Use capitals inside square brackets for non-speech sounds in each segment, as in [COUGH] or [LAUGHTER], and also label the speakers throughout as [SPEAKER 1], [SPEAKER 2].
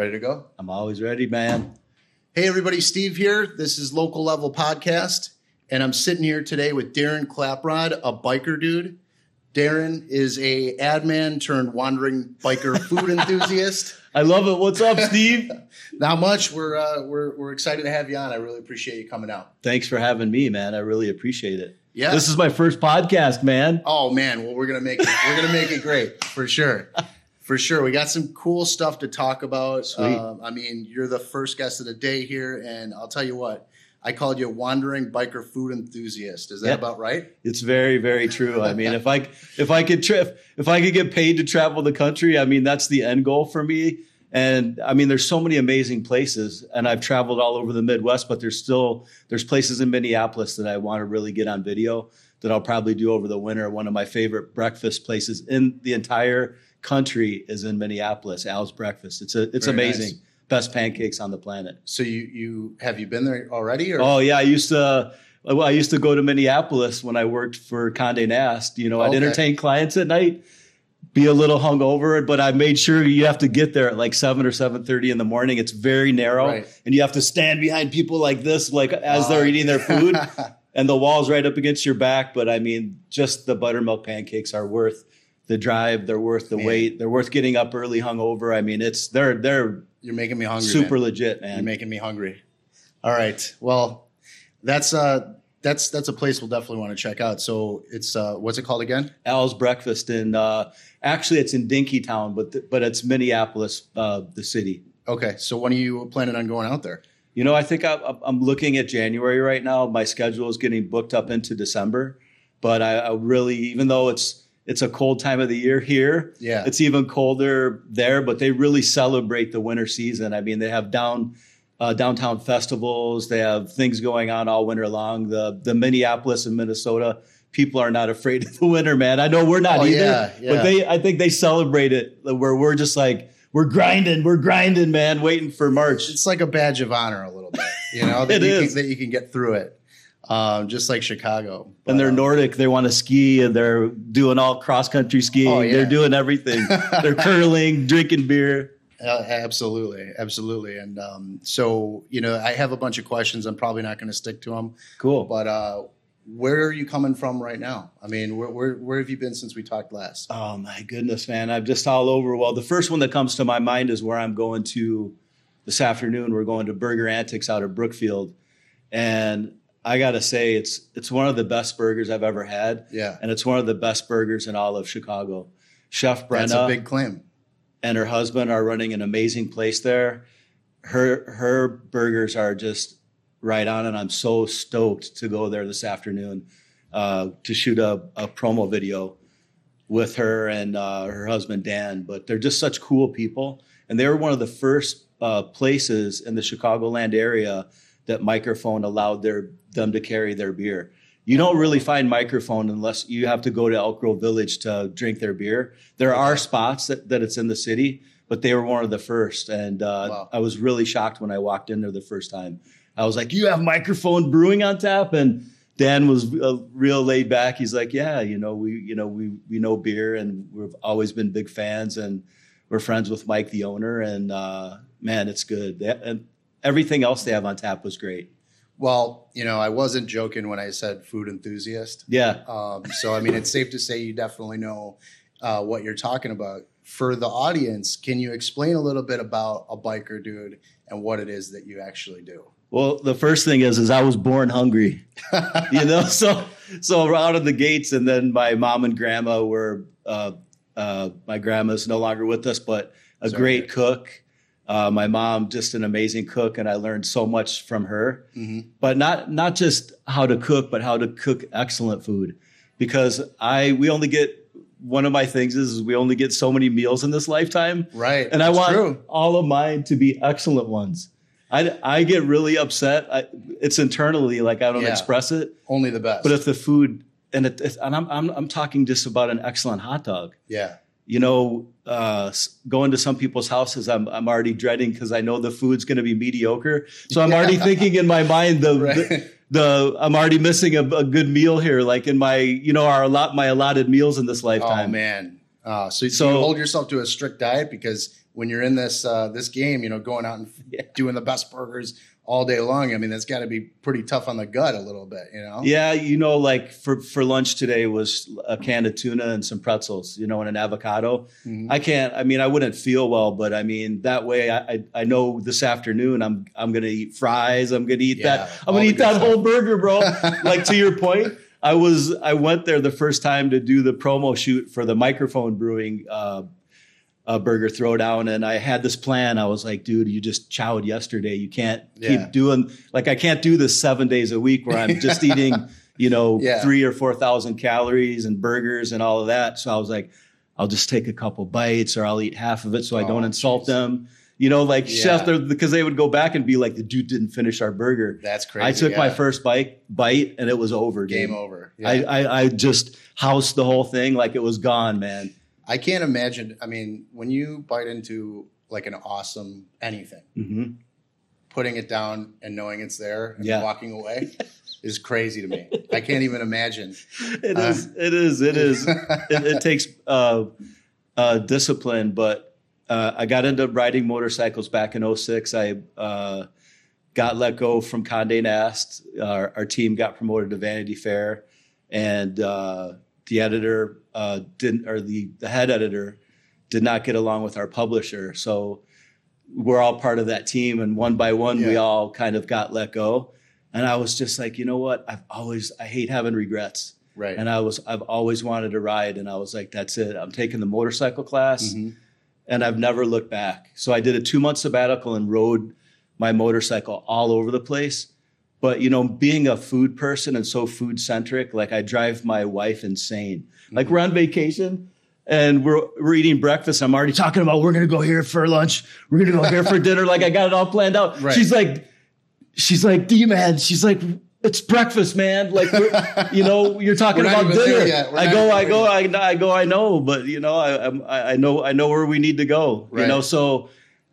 [SPEAKER 1] Ready to go?
[SPEAKER 2] I'm always ready, man.
[SPEAKER 1] Hey, everybody, Steve here. This is Local Level Podcast, and I'm sitting here today with Darren Claprod, a biker dude. Darren is a ad man turned wandering biker [LAUGHS] food enthusiast.
[SPEAKER 2] I love it. What's up, Steve? [LAUGHS]
[SPEAKER 1] Not much. We're uh, we're we're excited to have you on. I really appreciate you coming out.
[SPEAKER 2] Thanks for having me, man. I really appreciate it.
[SPEAKER 1] Yeah.
[SPEAKER 2] This is my first podcast, man.
[SPEAKER 1] Oh man, well we're gonna make it. We're gonna make it great for sure. [LAUGHS] For sure, we got some cool stuff to talk about. Um, I mean, you're the first guest of the day here, and I'll tell you what, I called you a wandering biker food enthusiast. Is that
[SPEAKER 2] Yep.
[SPEAKER 1] about right?
[SPEAKER 2] It's very, very true. I mean, if I [LAUGHS] if I could tra- if I could get paid to travel the country, I mean that's the end goal for me. And I mean, there's so many amazing places, and I've traveled all over the Midwest, but there's still there's places in Minneapolis that I want to really get on video that I'll probably do over the winter. One of my favorite breakfast places in the entire country is in Minneapolis. Al's Breakfast. It's a it's
[SPEAKER 1] Very
[SPEAKER 2] amazing.
[SPEAKER 1] nice.
[SPEAKER 2] Best pancakes on the planet.
[SPEAKER 1] So you you have you been there already? Or
[SPEAKER 2] Oh yeah, I used to. Well, I used to go to Minneapolis when I worked for Condé Nast. You know, I'd
[SPEAKER 1] Okay.
[SPEAKER 2] entertain clients at night, be a little hungover, but I made sure you have to get there at like seven or seven thirty in the morning. It's very narrow,
[SPEAKER 1] Right.
[SPEAKER 2] and you have to stand behind people like this, like as they're ah. eating their food, [LAUGHS] and the wall's right up against your back. But I mean, just the buttermilk pancakes are worth the drive. They're worth the
[SPEAKER 1] Man.
[SPEAKER 2] wait. They're worth getting up early, hungover. I mean, it's they're they're
[SPEAKER 1] You're making me hungry.
[SPEAKER 2] super
[SPEAKER 1] man.
[SPEAKER 2] legit, man.
[SPEAKER 1] You're making me hungry. All right. Well, that's uh that's that's a place we'll definitely want to check out. So it's uh what's it called again?
[SPEAKER 2] Al's Breakfast in uh, actually it's in Dinkytown, but th- but it's Minneapolis, uh, the city.
[SPEAKER 1] Okay. So when are you planning on going out there?
[SPEAKER 2] You know, I think I, I'm looking at January right now. My schedule is getting booked up into December, but I, I really, even though it's it's a cold time of the year here,
[SPEAKER 1] Yeah.
[SPEAKER 2] it's even colder there. But they really celebrate the winter season. I mean, they have down uh, downtown festivals. They have things going on all winter long. The the Minneapolis and Minnesota people are not afraid [LAUGHS] of the winter, man. I know we're not
[SPEAKER 1] Oh,
[SPEAKER 2] either,
[SPEAKER 1] yeah, yeah.
[SPEAKER 2] but they I think they celebrate it where we're just like we're grinding, we're grinding, man, waiting for March.
[SPEAKER 1] it's like a badge of honor a little bit, you [LAUGHS] know, that
[SPEAKER 2] It
[SPEAKER 1] you
[SPEAKER 2] is.
[SPEAKER 1] Can, that you can get through it. Um, just like Chicago. But,
[SPEAKER 2] and they're
[SPEAKER 1] um,
[SPEAKER 2] Nordic. They want to ski, and they're doing all cross country skiing.
[SPEAKER 1] Oh, yeah.
[SPEAKER 2] They're doing everything. [LAUGHS] they're curling, drinking beer.
[SPEAKER 1] Uh, absolutely, absolutely. And um, so, you know, I have a bunch of questions. I'm probably not going to stick to them.
[SPEAKER 2] Cool.
[SPEAKER 1] But uh, where are you coming from right now? I mean, where, where where have you been since we talked last?
[SPEAKER 2] Oh my goodness, man! I'm just all over. Well, the first one that comes to my mind is where I'm going to this afternoon. We're going to Burger Antics out of Brookfield, and I gotta say, it's it's one of the best burgers I've ever had,
[SPEAKER 1] Yeah,
[SPEAKER 2] and it's one of the best burgers in all of Chicago. Chef
[SPEAKER 1] that's a big claim.
[SPEAKER 2] and her husband are running an amazing place there. Her her burgers are just right on, and I'm so stoked to go there this afternoon uh, to shoot a, a promo video with her and uh, her husband Dan. But they're just such cool people, and they were one of the first uh, places in the Chicagoland area that Mikerphone allowed their them to carry their beer. You don't really find Mikerphone unless you have to go to Elk Grove Village to drink their beer. There are spots that, that it's in the city, but they were one of the first. And uh,
[SPEAKER 1] Wow.
[SPEAKER 2] I was really shocked when I walked in there the first time. I was like, "You have Mikerphone brewing on tap?" And Dan was uh, real laid back. He's like, "Yeah, you know, we you know we we know beer, and we've always been big fans, and we're friends with Mike, the owner, and uh, man, it's good. And everything else they have on tap was great.
[SPEAKER 1] Well, you know, I wasn't joking when I said food enthusiast.
[SPEAKER 2] Yeah,
[SPEAKER 1] Um, so, I mean, it's safe to say you definitely know uh, what you're talking about. For the audience, can you explain a little bit about a biker dude and what it is that you actually do?
[SPEAKER 2] Well, the first thing is, is I was born hungry, [LAUGHS] you know. So, so out of the gates, and then my mom and grandma were. Uh, uh, my grandma's no longer with us, but a
[SPEAKER 1] Sorry.
[SPEAKER 2] great cook. Uh, my mom, just an amazing cook, and I learned so much from her.
[SPEAKER 1] Mhm.
[SPEAKER 2] But not not just how to cook, but how to cook excellent food. Because I we only get one of my things is, is we only get so many meals in this lifetime,
[SPEAKER 1] Right.
[SPEAKER 2] and I want
[SPEAKER 1] true.
[SPEAKER 2] all of mine to be excellent ones. I, I get really upset. I, it's internally, like I don't
[SPEAKER 1] Yeah.
[SPEAKER 2] express it.
[SPEAKER 1] only the best.
[SPEAKER 2] But if the food, and, it, it- and I'm, I'm, I'm talking just about an excellent hot dog.
[SPEAKER 1] yeah.
[SPEAKER 2] You know, uh, going to some people's houses, I'm, I'm already dreading because I know the food's going to be mediocre. So I'm already thinking in my mind the,
[SPEAKER 1] Right.
[SPEAKER 2] the, the I'm already missing a, a good meal here, like in my, you know, our lot, my allotted meals in this lifetime.
[SPEAKER 1] Oh man. Uh, so,
[SPEAKER 2] So-
[SPEAKER 1] you hold yourself to a strict diet because when you're in this uh, this game, you know, going out and [LAUGHS]
[SPEAKER 2] Yeah.
[SPEAKER 1] doing the best burgers all day long. I mean, that's got to be pretty tough on the gut a little bit, you know.
[SPEAKER 2] Yeah, you know, like for for lunch today was a can of tuna and some pretzels, you know, and an avocado.
[SPEAKER 1] Mhm.
[SPEAKER 2] I can't. I mean, I wouldn't feel well, but I mean, that way, I I, I know this afternoon I'm I'm gonna eat fries. I'm gonna eat
[SPEAKER 1] Yeah,
[SPEAKER 2] that. I'm gonna eat that
[SPEAKER 1] stuff.
[SPEAKER 2] whole burger, bro. [LAUGHS] like to your point, I was I went there the first time to do the promo shoot for the Mikerphone brewing. Uh, uh, burger throwdown, and I had this plan. I was like, "Dude, you just chowed yesterday. You can't
[SPEAKER 1] Yeah.
[SPEAKER 2] keep doing like I can't do this seven days a week where I'm just [LAUGHS] eating, you know,
[SPEAKER 1] Yeah.
[SPEAKER 2] three or four thousand calories and burgers and all of that. So I was like, I'll just take a couple bites or I'll eat half of it so I don't
[SPEAKER 1] Oh,
[SPEAKER 2] insult
[SPEAKER 1] jeez.
[SPEAKER 2] them. You know, like
[SPEAKER 1] Yeah.
[SPEAKER 2] chef, because they would go back and be like, the dude didn't finish our burger.
[SPEAKER 1] That's crazy.
[SPEAKER 2] I took my first bite, bite, and it was over. dude.
[SPEAKER 1] game over. Yeah.
[SPEAKER 2] I, I, I just housed the whole thing like it was gone, man.
[SPEAKER 1] I can't imagine. I mean, when you bite into like an awesome anything,
[SPEAKER 2] hmm
[SPEAKER 1] putting it down and knowing it's there and
[SPEAKER 2] Yeah.
[SPEAKER 1] walking away [LAUGHS] is crazy to me. I can't even imagine.
[SPEAKER 2] It
[SPEAKER 1] Uh,
[SPEAKER 2] is. It is. It is. [LAUGHS] it, it takes uh, uh, discipline, but uh, I got into riding motorcycles back in 06. I uh, got let go from Condé Nast. Our, our team got promoted to Vanity Fair, and uh, the editor uh, didn't, or the, the head editor did not get along with our publisher. So we're all part of that team, and one by one, we all kind of got let go. And I was just like, you know what? I've always, I hate having regrets.
[SPEAKER 1] Right.
[SPEAKER 2] And I was, I've always wanted to ride. And I was like, that's it. I'm taking the motorcycle class
[SPEAKER 1] Mhm.
[SPEAKER 2] and I've never looked back. So I did a two month sabbatical and rode my motorcycle all over the place. But, you know, being a food person and so food centric, like I drive my wife insane. Like we're on vacation and we're, we're eating breakfast. I'm already talking about we're going to go here for lunch. We're going to go here for [LAUGHS] dinner. Like I got it all planned out.
[SPEAKER 1] Right.
[SPEAKER 2] She's like, she's like, D man, she's like, it's breakfast, man. Like, we're, [LAUGHS] you know, you're talking about dinner. I go, I go, I, I go, I know, but you know, I, I'm- I, I know, I know where we need to go.
[SPEAKER 1] right.
[SPEAKER 2] You know, so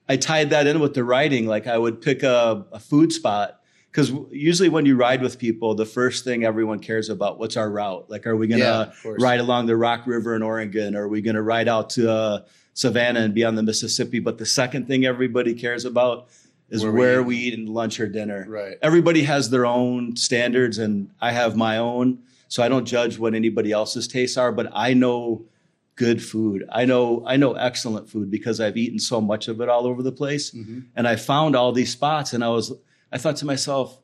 [SPEAKER 2] I tied that in with the writing. Like, I would pick a, a food spot because usually when you ride with people, the first thing everyone cares about what's our route. Like, are we gonna
[SPEAKER 1] Yeah,
[SPEAKER 2] ride along the Rock River in Oregon? Or Are we gonna ride out to uh, Savannah and be on the Mississippi? But the second thing everybody cares about is
[SPEAKER 1] Where
[SPEAKER 2] where,
[SPEAKER 1] we
[SPEAKER 2] we eat lunch or dinner
[SPEAKER 1] Right.
[SPEAKER 2] everybody has their own standards and I have my own. So I don't judge what anybody else's tastes are, but I know good food. I know I know excellent food because I've eaten so much of it all over the place.
[SPEAKER 1] Mhm.
[SPEAKER 2] And I found all these spots and I was I thought to myself,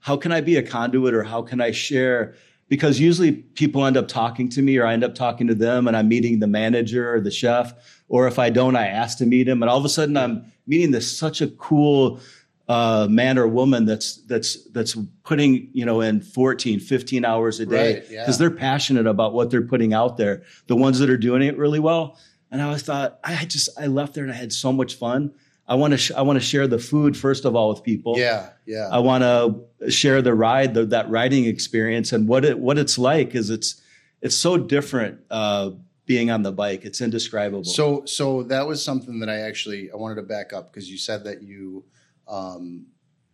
[SPEAKER 2] how can I be a conduit or how can I share? Because usually people end up talking to me or I end up talking to them and I'm meeting the manager or the chef. Or if I don't, I ask to meet him. And all of a sudden I'm meeting this such a cool uh, man or woman that's that's that's putting you know in 14 15 hours a day
[SPEAKER 1] Right, yeah.
[SPEAKER 2] because they're passionate about what they're putting out there the ones that are doing it really well and i always thought i just i left there and i had so much fun i want to sh- i want to share the food first of all with people
[SPEAKER 1] Yeah. Yeah.
[SPEAKER 2] i want to share the ride the, that riding experience and what it what it's like is it's it's so different uh being on the bike it's indescribable
[SPEAKER 1] So, so that was something that I actually I wanted to back up because you said that you, um,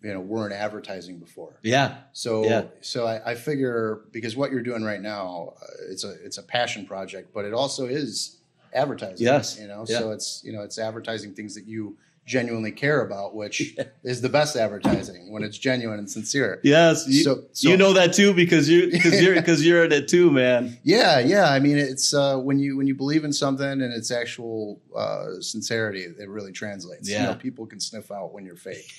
[SPEAKER 1] you know, weren't advertising before.
[SPEAKER 2] yeah
[SPEAKER 1] So,
[SPEAKER 2] Yeah.
[SPEAKER 1] so I, I figure because what you're doing right now, uh, it's a it's a passion project, but it also is advertising.
[SPEAKER 2] Yes.
[SPEAKER 1] you know,
[SPEAKER 2] Yeah.
[SPEAKER 1] so it's you know it's advertising things that you genuinely care about, which [LAUGHS] is the best advertising when it's genuine and sincere.
[SPEAKER 2] yes you,
[SPEAKER 1] So- so-
[SPEAKER 2] you know that too because you because you're [LAUGHS] because you're in it too man
[SPEAKER 1] Yeah, yeah. I mean, it's uh, when you when you believe in something and it's actual uh, sincerity, it really translates. You
[SPEAKER 2] Yeah.
[SPEAKER 1] know, people can sniff out when you're fake.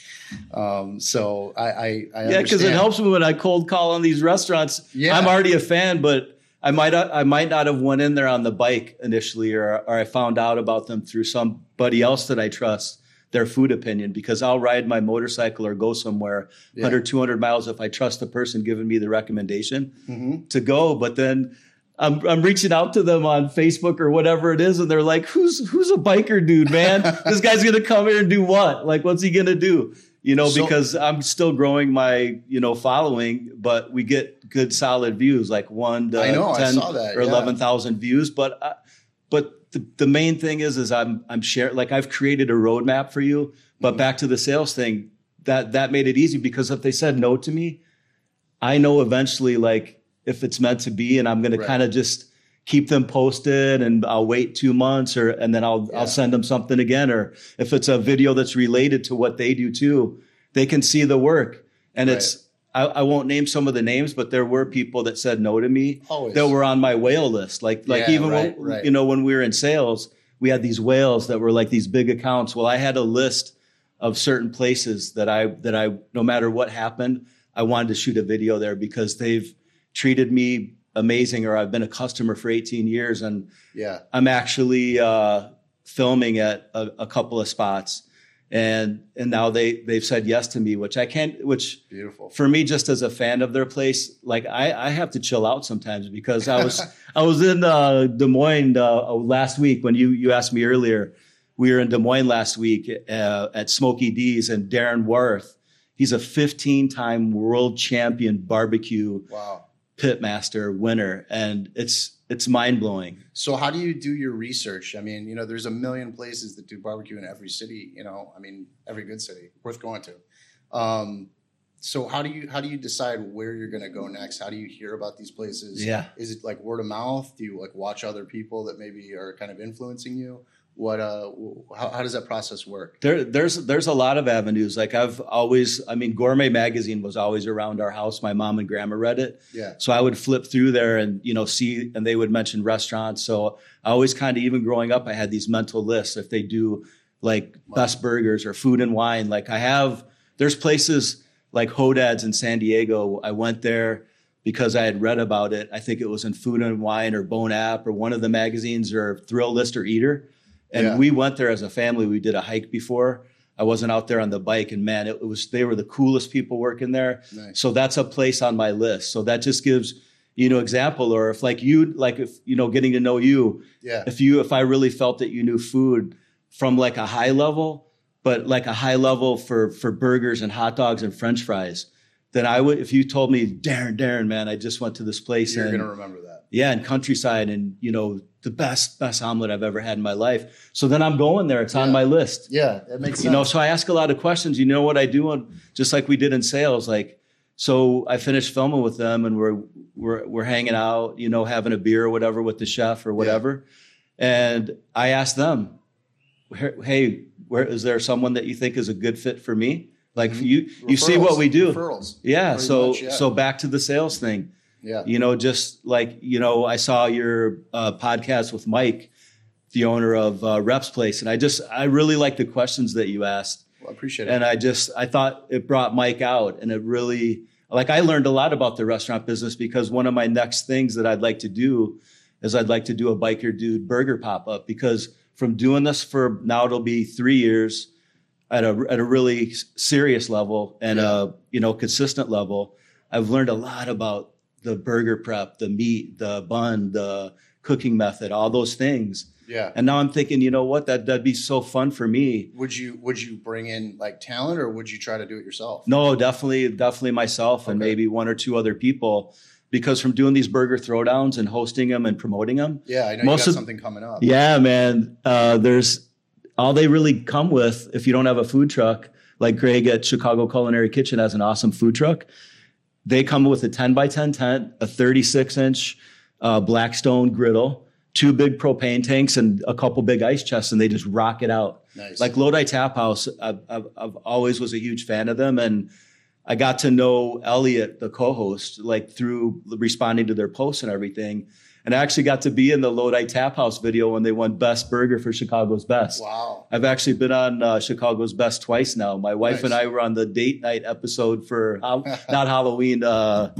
[SPEAKER 1] Um, so I, I, I
[SPEAKER 2] Yeah, because it helps me when I cold call on these restaurants.
[SPEAKER 1] Yeah.
[SPEAKER 2] I'm already a fan, but I might I might not have went in there on the bike initially, or or I found out about them through somebody else that I trust their food opinion because I'll ride my motorcycle or go somewhere
[SPEAKER 1] Yeah.
[SPEAKER 2] 100 200 miles if I trust the person giving me the recommendation
[SPEAKER 1] Mhm.
[SPEAKER 2] to go but then I'm, I'm reaching out to them on Facebook or whatever it is, and they're like, "Who's who's a biker dude, man? [LAUGHS] this guy's gonna come here and do what? Like, what's he gonna do? You know,
[SPEAKER 1] So-
[SPEAKER 2] because I'm still growing my you know following, but we get good solid views, like one to
[SPEAKER 1] I know, I
[SPEAKER 2] ten
[SPEAKER 1] saw that,
[SPEAKER 2] or
[SPEAKER 1] yeah.
[SPEAKER 2] eleven thousand views. But uh, but the, the main thing is, is I'm I'm sharing like I've created a roadmap for you. But
[SPEAKER 1] Mhm.
[SPEAKER 2] back to the sales thing, that that made it easy because if they said no to me, I know eventually like if it's meant to be, and I'm going
[SPEAKER 1] Right.
[SPEAKER 2] to kind of just keep them posted and I'll wait two months or and then I'll
[SPEAKER 1] Yeah.
[SPEAKER 2] I'll send them something again. Or if it's a video that's related to what they do too, they can see the work. And it's I, I won't name some of the names, but there were people that said no to me
[SPEAKER 1] Always.
[SPEAKER 2] that were on my whale list. Like like
[SPEAKER 1] Yeah,
[SPEAKER 2] even
[SPEAKER 1] right,
[SPEAKER 2] when,
[SPEAKER 1] right.
[SPEAKER 2] you know when we were in sales, we had these whales that were like these big accounts. Well, I had a list of certain places that I that I no matter what happened, I wanted to shoot a video there because they've treated me amazing or I've been a customer for 18 years and
[SPEAKER 1] yeah.
[SPEAKER 2] I'm actually uh, filming at a, a couple of spots and and now they they've said yes to me which I can't which
[SPEAKER 1] Beautiful.
[SPEAKER 2] for me just as a fan of their place like i i have to chill out sometimes because i was [LAUGHS] i was in uh, des moines uh, last week when you you asked me earlier we were in des moines last week uh, at smokey d's and darren warth he's a 15 time world champion barbecue
[SPEAKER 1] Wow.
[SPEAKER 2] pitmaster winner and it's it's mind-blowing
[SPEAKER 1] So how do you do your research? I mean, you know, there's a million places that do barbecue in every city. You know, I mean, every good city worth going to. Um, so how do you how do you decide where you're going to go next? How do you hear about these places?
[SPEAKER 2] Yeah.
[SPEAKER 1] Is it like word of mouth? Do you like watch other people that maybe are kind of influencing you? What uh, how, how does that process work?
[SPEAKER 2] There, there's there's a lot of avenues. Like I've always, I mean, Gourmet Magazine was always around our house. My mom and grandma read it,
[SPEAKER 1] Yeah.
[SPEAKER 2] so I would flip through there and you know see, and they would mention restaurants. So I always kind of, even growing up, I had these mental lists. If they do like best burgers or food and wine, like I have, there's places like Hodad's in San Diego. I went there because I had read about it. I think it was in Food and Wine or Bon App or one of the magazines or Thrillist or Eater. And
[SPEAKER 1] Yeah.
[SPEAKER 2] we went there as a family. We did a hike before. I wasn't out there on the bike, and man, it, was they were the coolest people working there.
[SPEAKER 1] Nice.
[SPEAKER 2] So that's a place on my list. So that just gives you know example. Or if like you like if you know getting to know you,
[SPEAKER 1] Yeah.
[SPEAKER 2] if you if I really felt that you knew food from like a high level, but like a high level for for burgers and hot dogs and French fries, then I would. If you told me, Darren, Darren, man, I just went to this place
[SPEAKER 1] You're
[SPEAKER 2] and
[SPEAKER 1] going to remember that.
[SPEAKER 2] Yeah, in countryside, and you know the best best omelet I've ever had in my life. So then I'm going there. It's on my list.
[SPEAKER 1] Yeah, that makes sense.
[SPEAKER 2] You know, so I ask a lot of questions. You know what I do, on, just like we did in sales. Like, so I finished filming with them, and we're we're we're hanging out, you know, having a beer or whatever with the chef or whatever. And I asked them, "Hey, where is there someone that you think is a good fit for me? Like
[SPEAKER 1] Mhm.
[SPEAKER 2] you you see what we do,
[SPEAKER 1] Referrals.
[SPEAKER 2] yeah. So
[SPEAKER 1] much, yeah.
[SPEAKER 2] so back to the sales thing
[SPEAKER 1] Yeah.
[SPEAKER 2] you know just like you know i saw your uh, podcast with mike the owner of uh, reps place and i just i really like the questions that you asked
[SPEAKER 1] Well, I appreciate it.
[SPEAKER 2] and i just i thought it brought mike out and it really like i learned a lot about the restaurant business because one of my next things that i'd like to do is i'd like to do a biker dude burger pop-up because from doing this for now it'll be three years at a at a really serious level and
[SPEAKER 1] Yeah.
[SPEAKER 2] a you know consistent level i've learned a lot about the burger prep the meat the bun the cooking method all those things
[SPEAKER 1] yeah.
[SPEAKER 2] and now i'm thinking you know what that that'd be so fun for me
[SPEAKER 1] Would you would you bring in like talent or would you try to do it yourself?
[SPEAKER 2] no definitely definitely myself and maybe one or two other people because from doing these burger throwdowns and hosting them and promoting them
[SPEAKER 1] Yeah, I know
[SPEAKER 2] Most
[SPEAKER 1] you
[SPEAKER 2] of-
[SPEAKER 1] something coming up.
[SPEAKER 2] Yeah, man. Uh, there's all they really come with if you don't have a food truck, like Greg at Chicago Culinary Kitchen has an awesome food truck. They come with a 10 by 10 tent, a 36 inch uh, Blackstone griddle, two big propane tanks, and a couple big ice chests, and they just rock it out.
[SPEAKER 1] Nice.
[SPEAKER 2] Like Lodi Tap House, I've, I've, I've always was a huge fan of them, and I got to know Elliot, the co-host, like through responding to their posts and everything. And I actually got to be in the Lodi Tap House video when they won Best Burger for Chicago's Best.
[SPEAKER 1] wow.
[SPEAKER 2] I've actually been on uh, Chicago's Best twice now. My wife
[SPEAKER 1] Nice.
[SPEAKER 2] and I were on the date night episode for Hal- [LAUGHS] not Halloween, uh,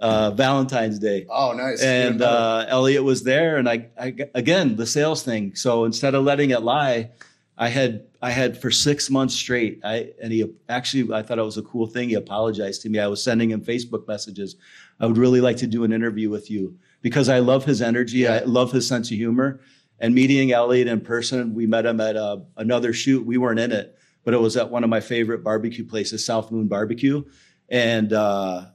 [SPEAKER 2] uh, Valentine's Day
[SPEAKER 1] Oh, nice.
[SPEAKER 2] And uh, Elliot was there, and I, I again the sales thing. So instead of letting it lie, I had I had for six months straight. I and he actually I thought it was a cool thing. He apologized to me. I was sending him Facebook messages. I would really like to do an interview with you because I love his energy. I love his sense of humor. And meeting Elliot in person, we met him at uh, another shoot. We weren't in it, but it was at one of my favorite barbecue places, South Moon Barbecue, and uh,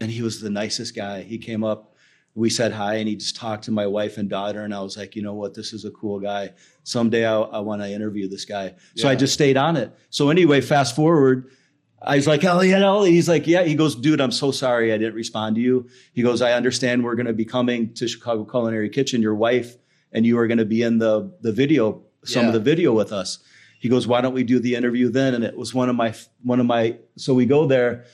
[SPEAKER 2] and he was the nicest guy. He came up, we said hi, and he just talked to my wife and daughter, and I was like, you know what, this is a cool guy. Someday I, I want to interview this guy. So I just stayed on it. So anyway, fast forward, Uh, I was like, oh, you know, he's like, yeah. He goes, dude, I'm so sorry I didn't respond to you. He goes, I understand we're going to be coming to Chicago Culinary Kitchen, your wife, and you are going to be in the the video, some
[SPEAKER 1] Yeah.
[SPEAKER 2] of the video with us. He goes, why don't we do the interview then? And it was one of my one of my. So we go there,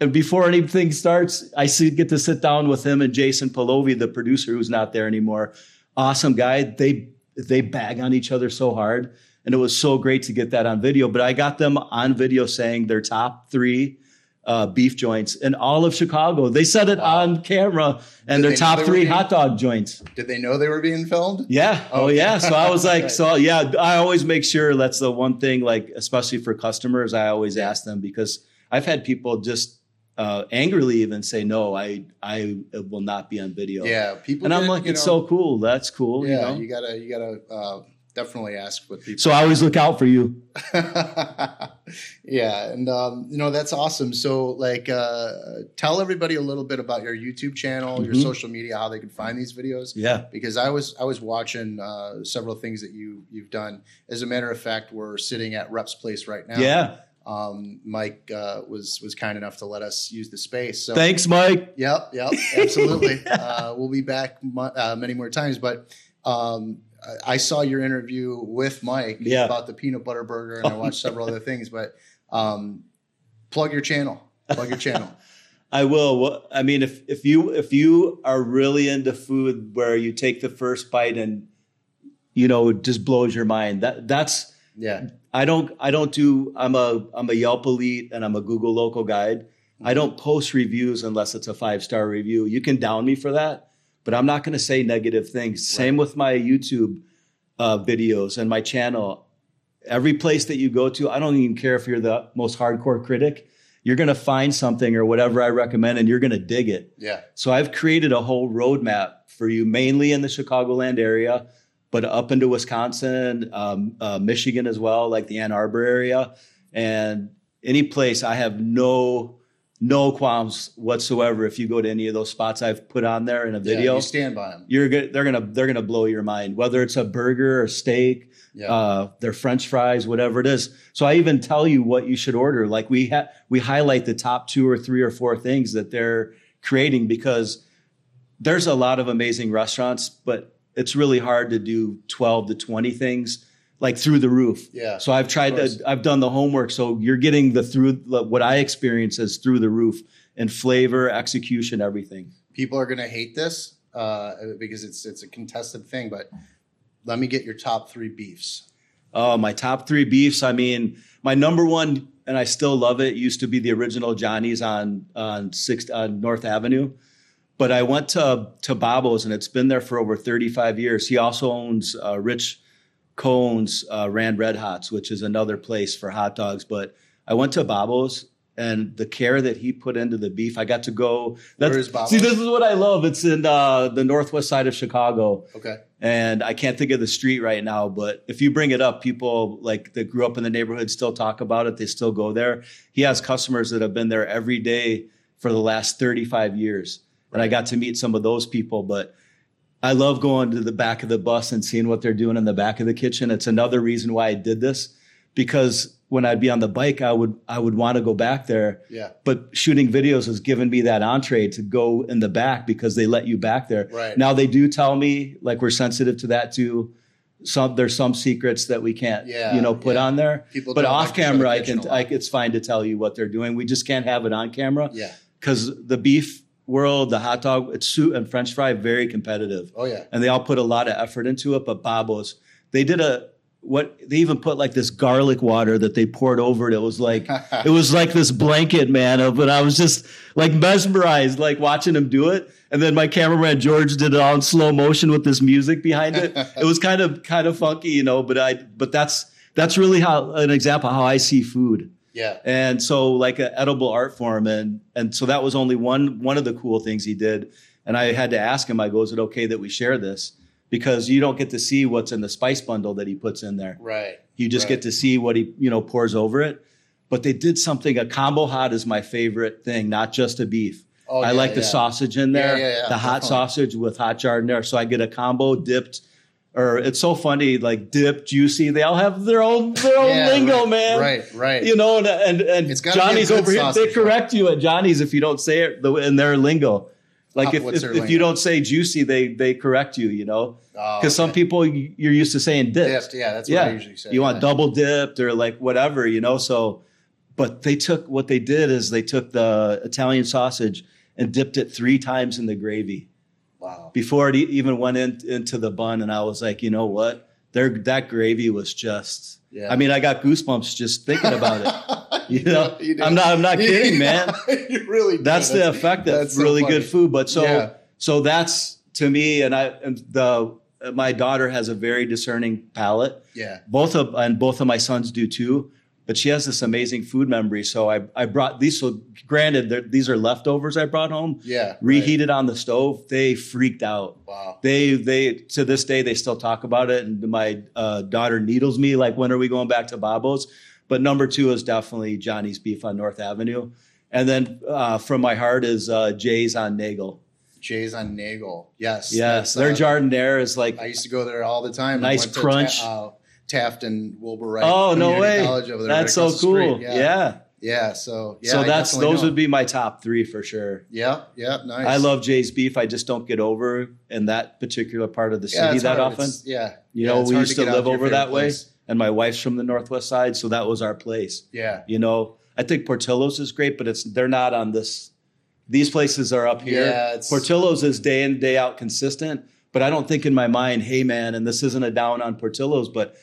[SPEAKER 2] and before anything starts, I see, get to sit down with him and Jason Palovi, the producer who's not there anymore. Awesome guy. They they bag on each other so hard, and it was so great to get that on video. But I got them on video saying their top three uh, beef joints in all of Chicago. They said it on camera, and
[SPEAKER 1] Did
[SPEAKER 2] their top three
[SPEAKER 1] being-
[SPEAKER 2] hot dog joints.
[SPEAKER 1] Did they know they were being filmed?
[SPEAKER 2] Yeah. Oh, yeah. So I was like, [LAUGHS] so yeah, I always make sure that's the one thing, like, especially for customers, I always
[SPEAKER 1] Yeah.
[SPEAKER 2] ask them because I've had people just uh, angrily even say, no, I, I will not be on video.
[SPEAKER 1] Yeah, people.
[SPEAKER 2] And I'm
[SPEAKER 1] get,
[SPEAKER 2] like, it's
[SPEAKER 1] know,
[SPEAKER 2] so cool. That's cool.
[SPEAKER 1] Yeah,
[SPEAKER 2] You know?
[SPEAKER 1] you gotta, you gotta uh, definitely ask what people.
[SPEAKER 2] so I always look out for you. [LAUGHS]
[SPEAKER 1] yeah, and um, you know that's awesome. So, like, uh, tell everybody a little bit about your YouTube channel, your
[SPEAKER 2] Mhm.
[SPEAKER 1] social media, how they can find these videos.
[SPEAKER 2] Yeah.
[SPEAKER 1] Because I was I was watching uh, several things that you you've done. As a matter of fact, we're sitting at Rep's place right now.
[SPEAKER 2] Yeah.
[SPEAKER 1] Um, Mike uh, was was kind enough to let us use the space. So
[SPEAKER 2] Thanks, Mike.
[SPEAKER 1] Yep, yep, absolutely. [LAUGHS] uh, we'll be back mu- uh, many more times, but um, I- saw your interview with Mike
[SPEAKER 2] Yeah.
[SPEAKER 1] about the peanut butter burger, and I [LAUGHS] watched several other things. But um, plug your channel. Plug your channel. [LAUGHS]
[SPEAKER 2] I will. Well, I mean, if if you if you are really into food, where you take the first bite and you know it just blows your mind. That that's
[SPEAKER 1] Yeah,
[SPEAKER 2] I don't I don't do I'm a I'm a Yelp elite and I'm a Google local guide. I don't post reviews unless it's a five star review. You can down me for that, but I'm not going to say negative things. Same with my YouTube uh, videos and my channel. Every place that you go to, I don't even care if you're the most hardcore critic. You're going to find something or whatever I recommend, and you're going to dig it.
[SPEAKER 1] yeah,
[SPEAKER 2] So I've created a whole roadmap for you, mainly in the Chicagoland area, but up into Wisconsin, um, uh, Michigan as well, like the Ann Arbor area, and any place. I have no no qualms whatsoever if you go to any of those spots I've put on there in a
[SPEAKER 1] Yeah,
[SPEAKER 2] video.
[SPEAKER 1] you stand by them.
[SPEAKER 2] you're good. They're gonna they're gonna blow your mind. Whether it's a burger or steak,
[SPEAKER 1] Yeah,
[SPEAKER 2] uh, their French fries, whatever it is. So I even tell you what you should order. Like we ha- we highlight the top two or three or four things that they're creating because there's a lot of amazing restaurants, but it's really hard to do 12 to 20 things like through the roof.
[SPEAKER 1] yeah.
[SPEAKER 2] So I've tried to, I've done the homework. So you're getting the through what I experience as through the roof and flavor, execution, everything.
[SPEAKER 1] People are gonna hate this uh, because it's it's a contested thing. But let me get your top three beefs.
[SPEAKER 2] Oh, my top three beefs. I mean, my number one, and I still love it, used to be the original Johnny's on on Sixth on North Avenue. But I went to to Babo's, and it's been there for over 35 years. He also owns uh, Rich Cohn's uh, Rand Red Hots, which is another place for hot dogs. But I went to Babo's, and the care that he put into the beef, I got to go.
[SPEAKER 1] Where is Babo's?
[SPEAKER 2] See, this is what I love. It's in uh, the northwest side of Chicago
[SPEAKER 1] Okay.
[SPEAKER 2] and I can't think of the street right now, but if you bring it up, people like that grew up in the neighborhood still talk about it. They still go there. He has customers that have been there every day for the last 35 years. And I got to meet some of those people, but I love going to the back of the bus and seeing what they're doing in the back of the kitchen. It's another reason why I did this because when I'd be on the bike, I would I would want to go back there
[SPEAKER 1] Yeah.
[SPEAKER 2] but shooting videos has given me that entree to go in the back because they let you back there.
[SPEAKER 1] Right.
[SPEAKER 2] Now they do tell me like we're sensitive to that too. Some there's some secrets that we can't
[SPEAKER 1] Yeah,
[SPEAKER 2] you know put
[SPEAKER 1] yeah.
[SPEAKER 2] on there.
[SPEAKER 1] People
[SPEAKER 2] but
[SPEAKER 1] like
[SPEAKER 2] off
[SPEAKER 1] the
[SPEAKER 2] camera I can. I, it's fine to tell you what they're doing. We just can't have it on camera
[SPEAKER 1] Yeah.
[SPEAKER 2] because the beef world, the hot dog, it's suit and French fry very competitive
[SPEAKER 1] Oh yeah.
[SPEAKER 2] and they all put a lot of effort into it. But Babo's, they did a what they even put like this garlic water that they poured over it. It was like [LAUGHS] it was like this blanket, man. Of but I was just like mesmerized, like watching him do it. And then my cameraman George did it all in slow motion with this music behind it. [LAUGHS] It was kind of kind of funky, you know. But I but that's that's really how an example how I see food.
[SPEAKER 1] Yeah.
[SPEAKER 2] And so like an edible art form and and so that was only one one of the cool things he did. And I had to ask him, I go, is it okay that we share this? Because you don't get to see what's in the spice bundle that he puts in there.
[SPEAKER 1] Right.
[SPEAKER 2] You just
[SPEAKER 1] Right.
[SPEAKER 2] get to see what he, you know, pours over it. But they did something, a combo hot is my favorite thing, not just a beef.
[SPEAKER 1] Oh,
[SPEAKER 2] I
[SPEAKER 1] yeah,
[SPEAKER 2] like the
[SPEAKER 1] yeah.
[SPEAKER 2] sausage in there,
[SPEAKER 1] Yeah, yeah, yeah,
[SPEAKER 2] the hot
[SPEAKER 1] definitely.
[SPEAKER 2] sausage with hot jardiniere. So I get a combo dipped or it's so funny, like dip, juicy. They all have their own their own
[SPEAKER 1] Yeah,
[SPEAKER 2] lingo,
[SPEAKER 1] right,
[SPEAKER 2] man.
[SPEAKER 1] Right, right.
[SPEAKER 2] You know, and and, and
[SPEAKER 1] It's gotta be a
[SPEAKER 2] Johnny's over here. They correct you at Johnny's if you don't say it the- in their lingo. Like if, if, if you don't say juicy, they they correct you. You know,
[SPEAKER 1] Oh,
[SPEAKER 2] because some people you- you're used to saying dipped.
[SPEAKER 1] dipped. Yeah, that's what
[SPEAKER 2] Yeah,
[SPEAKER 1] I usually say.
[SPEAKER 2] you want
[SPEAKER 1] yeah.
[SPEAKER 2] double dipped or like whatever, you know. So, but they took what they did is they took the Italian sausage and dipped it three times in the gravy
[SPEAKER 1] Wow.
[SPEAKER 2] before it even went in, into the bun. And I was like, you know what? Their that gravy was just.
[SPEAKER 1] Yeah.
[SPEAKER 2] I mean, I got goosebumps just thinking about it. [LAUGHS] You know,
[SPEAKER 1] You.
[SPEAKER 2] I'm not. I'm not [LAUGHS] kidding, man. [LAUGHS]
[SPEAKER 1] you really do.
[SPEAKER 2] That's the effect of
[SPEAKER 1] that's
[SPEAKER 2] really good food. But so
[SPEAKER 1] Yeah.
[SPEAKER 2] so that's to me, and I and the my daughter has a very discerning palate
[SPEAKER 1] Yeah.
[SPEAKER 2] both of and both of my sons do too but she has this amazing food memory so i, I brought these so granted these are leftovers i brought home
[SPEAKER 1] Yeah. right.
[SPEAKER 2] reheated on the stove they freaked out
[SPEAKER 1] Wow.
[SPEAKER 2] they they to this day they still talk about it and my uh, daughter needles me like when are we going back to babo's but number two is definitely johnny's beef on north avenue and then uh, from my heart is uh, jay's on nagle
[SPEAKER 1] Jay's on Nagle. Yes.
[SPEAKER 2] yes their
[SPEAKER 1] uh,
[SPEAKER 2] jardiniere is like
[SPEAKER 1] I used to go there all the time.
[SPEAKER 2] Nice
[SPEAKER 1] to
[SPEAKER 2] crunch.
[SPEAKER 1] Ta- uh, Taft and Wilbur Wright.
[SPEAKER 2] oh no way
[SPEAKER 1] College over there,
[SPEAKER 2] that's so cool yeah.
[SPEAKER 1] Yeah. Yeah. So yeah.
[SPEAKER 2] so
[SPEAKER 1] I
[SPEAKER 2] that's those
[SPEAKER 1] know.
[SPEAKER 2] would be my top three for sure
[SPEAKER 1] Yeah. Yeah. Nice.
[SPEAKER 2] I love Jay's beef. I just don't get over in that particular part of the city
[SPEAKER 1] it's
[SPEAKER 2] that
[SPEAKER 1] hard.
[SPEAKER 2] often.
[SPEAKER 1] It's- yeah.
[SPEAKER 2] You
[SPEAKER 1] Yeah,
[SPEAKER 2] know, we used to, live over that way, and my wife's from the northwest side, so that was our place.
[SPEAKER 1] Yeah.
[SPEAKER 2] You know, I think Portillo's is great, but it's they're not on this. These places are up here.
[SPEAKER 1] Yeah,
[SPEAKER 2] Portillo's is day in day out consistent, but I don't think in my mind, hey man, and this isn't a down on Portillo's, but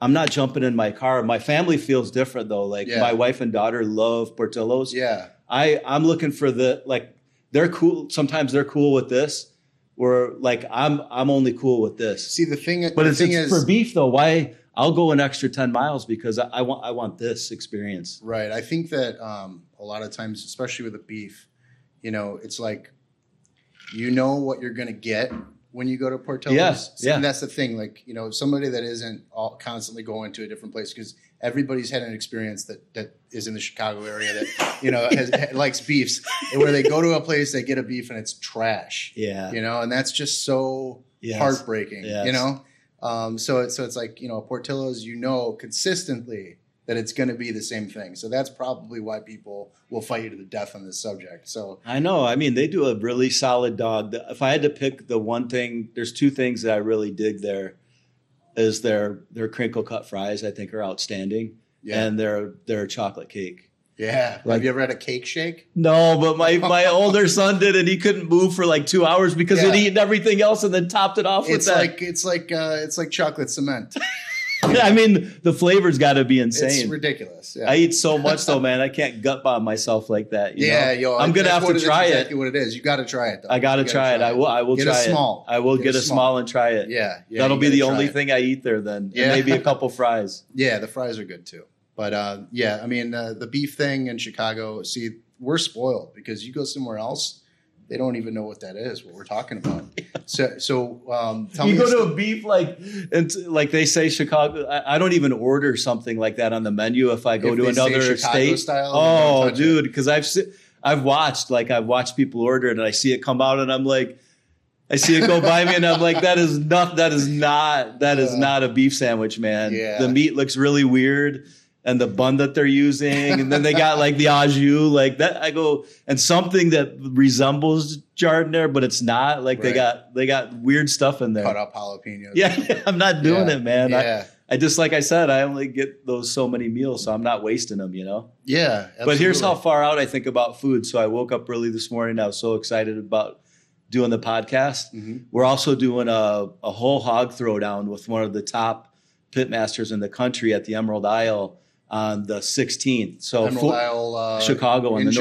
[SPEAKER 2] I'm not jumping in my car. My family feels different though. Like
[SPEAKER 1] Yeah.
[SPEAKER 2] my wife and daughter love Portillo's.
[SPEAKER 1] Yeah.
[SPEAKER 2] I I'm looking for the like they're cool. Sometimes they're cool with this, Where like I'm I'm only cool with this.
[SPEAKER 1] See the thing.
[SPEAKER 2] But
[SPEAKER 1] the
[SPEAKER 2] it's,
[SPEAKER 1] thing
[SPEAKER 2] it's
[SPEAKER 1] is,
[SPEAKER 2] for beef though. Why I'll go an extra ten miles because I, I want I want this experience.
[SPEAKER 1] Right. I think that um, a lot of times, especially with the beef, you know, it's like you know what you're going to get when you go to Portillo's.
[SPEAKER 2] Yeah, yeah.
[SPEAKER 1] And that's the thing. Like, you know, somebody that isn't all constantly going to a different place because everybody's had an experience that that is in the Chicago area that you know has, likes beefs, and where they go to a place, they get a beef and it's trash.
[SPEAKER 2] Yeah.
[SPEAKER 1] You know, and that's just so
[SPEAKER 2] Yes.
[SPEAKER 1] heartbreaking.
[SPEAKER 2] Yes.
[SPEAKER 1] You know, um, so it's so it's like you know Portillo's. You know consistently that it's going to be the same thing. So that's probably why people will fight you to the death on this subject. So
[SPEAKER 2] I know. I mean, they do a really solid dog. If I had to pick the one thing, there's two things that I really dig there. Is their their crinkle cut fries? I think are outstanding,
[SPEAKER 1] yeah,
[SPEAKER 2] and their their chocolate cake.
[SPEAKER 1] yeah.
[SPEAKER 2] like-
[SPEAKER 1] Have you ever had a cake shake?
[SPEAKER 2] No, but my my [LAUGHS] older son did, and he couldn't move for like two hours because he'd
[SPEAKER 1] Yeah.
[SPEAKER 2] eaten everything else and then topped it off with that.
[SPEAKER 1] It's
[SPEAKER 2] that.
[SPEAKER 1] like it's like uh, it's like chocolate cement. [LAUGHS] [LAUGHS]
[SPEAKER 2] I mean, the flavor's got to be insane.
[SPEAKER 1] It's ridiculous. Yeah.
[SPEAKER 2] I eat so much though, man. I can't gut bomb myself like that. you
[SPEAKER 1] yeah,
[SPEAKER 2] know?
[SPEAKER 1] yo,
[SPEAKER 2] I'm gonna have to try it.
[SPEAKER 1] Exactly what it is. You got to try it. Though.
[SPEAKER 2] I gotta
[SPEAKER 1] You
[SPEAKER 2] try it. I will. I will
[SPEAKER 1] Get
[SPEAKER 2] try
[SPEAKER 1] a small.
[SPEAKER 2] it. I will
[SPEAKER 1] Get
[SPEAKER 2] get,
[SPEAKER 1] a
[SPEAKER 2] a
[SPEAKER 1] small.
[SPEAKER 2] small and try it.
[SPEAKER 1] Yeah, yeah.
[SPEAKER 2] That'll be the only
[SPEAKER 1] it.
[SPEAKER 2] thing I eat there. Then
[SPEAKER 1] Yeah.
[SPEAKER 2] and maybe a couple fries. [LAUGHS]
[SPEAKER 1] Yeah, the fries are good too. But uh, yeah, I mean uh, the beef thing in Chicago. See, we're spoiled because you go somewhere else, they don't even know what that is. What we're talking about. So, so um, tell
[SPEAKER 2] you
[SPEAKER 1] me.
[SPEAKER 2] go to a beef like and like they say Chicago. I, I don't even order something like that on the menu if I go
[SPEAKER 1] If
[SPEAKER 2] to another state.
[SPEAKER 1] style,
[SPEAKER 2] oh, dude, because I've I've watched like I've watched people order it and I see it come out and I'm like. I see it go [LAUGHS] by me, and I'm like, "That is not. That is not. That is not a beef sandwich, man.
[SPEAKER 1] Yeah.
[SPEAKER 2] The meat looks really weird, and the bun that they're using, and then they got like the au jus, like that. I go and something that resembles jardiniere, but it's not. Like they got they got weird stuff in there.
[SPEAKER 1] cut up jalapenos.
[SPEAKER 2] Yeah, [LAUGHS] I'm not doing
[SPEAKER 1] Yeah.
[SPEAKER 2] it, man. I,
[SPEAKER 1] yeah,
[SPEAKER 2] I just like I said, I only get those so many meals, so I'm not wasting them, you know.
[SPEAKER 1] yeah.
[SPEAKER 2] But here's how far out I think about food. So I woke up early this morning. I was so excited about doing the podcast.
[SPEAKER 1] Mhm.
[SPEAKER 2] We're also doing a, a whole hog throwdown with one of the top pitmasters in the country at the Emerald Isle on the 16th. So
[SPEAKER 1] Emerald
[SPEAKER 2] full-
[SPEAKER 1] Isle, uh,
[SPEAKER 2] Chicago on the
[SPEAKER 1] Chi-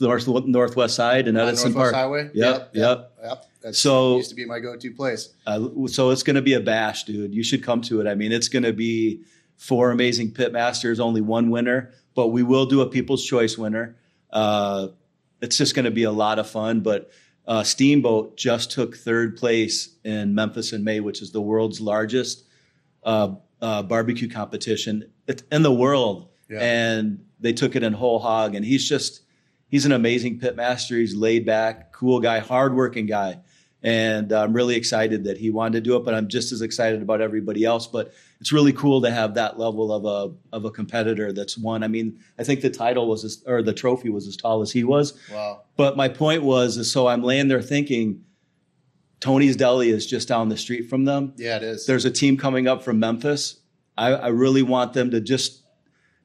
[SPEAKER 2] north, north northwest side
[SPEAKER 1] and
[SPEAKER 2] Edison
[SPEAKER 1] Northwest
[SPEAKER 2] Park.
[SPEAKER 1] Highway.
[SPEAKER 2] Yep, yep.
[SPEAKER 1] yep. That's,
[SPEAKER 2] So-
[SPEAKER 1] used to be my go-to place.
[SPEAKER 2] Uh, so it's going to be a bash, dude. You should come to it. I mean, it's going to be four amazing pit masters, only one winner, but we will do a People's Choice winner. Uh, it's just going to be a lot of fun. But uh, Steamboat just took third place in Memphis in May, which is the world's largest uh, uh, barbecue competition in the world,
[SPEAKER 1] Yeah.
[SPEAKER 2] and they took it in whole hog. And he's just he's an amazing pit master. He's laid back, cool guy, hardworking guy. And I'm really excited that he wanted to do it, but I'm just as excited about everybody else. But it's really cool to have that level of a of a competitor that's won. I mean, I think the title was as, or the trophy was as tall as he was.
[SPEAKER 1] Wow.
[SPEAKER 2] But my point was, is so I'm laying there thinking, Tony's Deli is just down the street from them.
[SPEAKER 1] Yeah, it is.
[SPEAKER 2] There's a team coming up from Memphis. I, I really want them to just,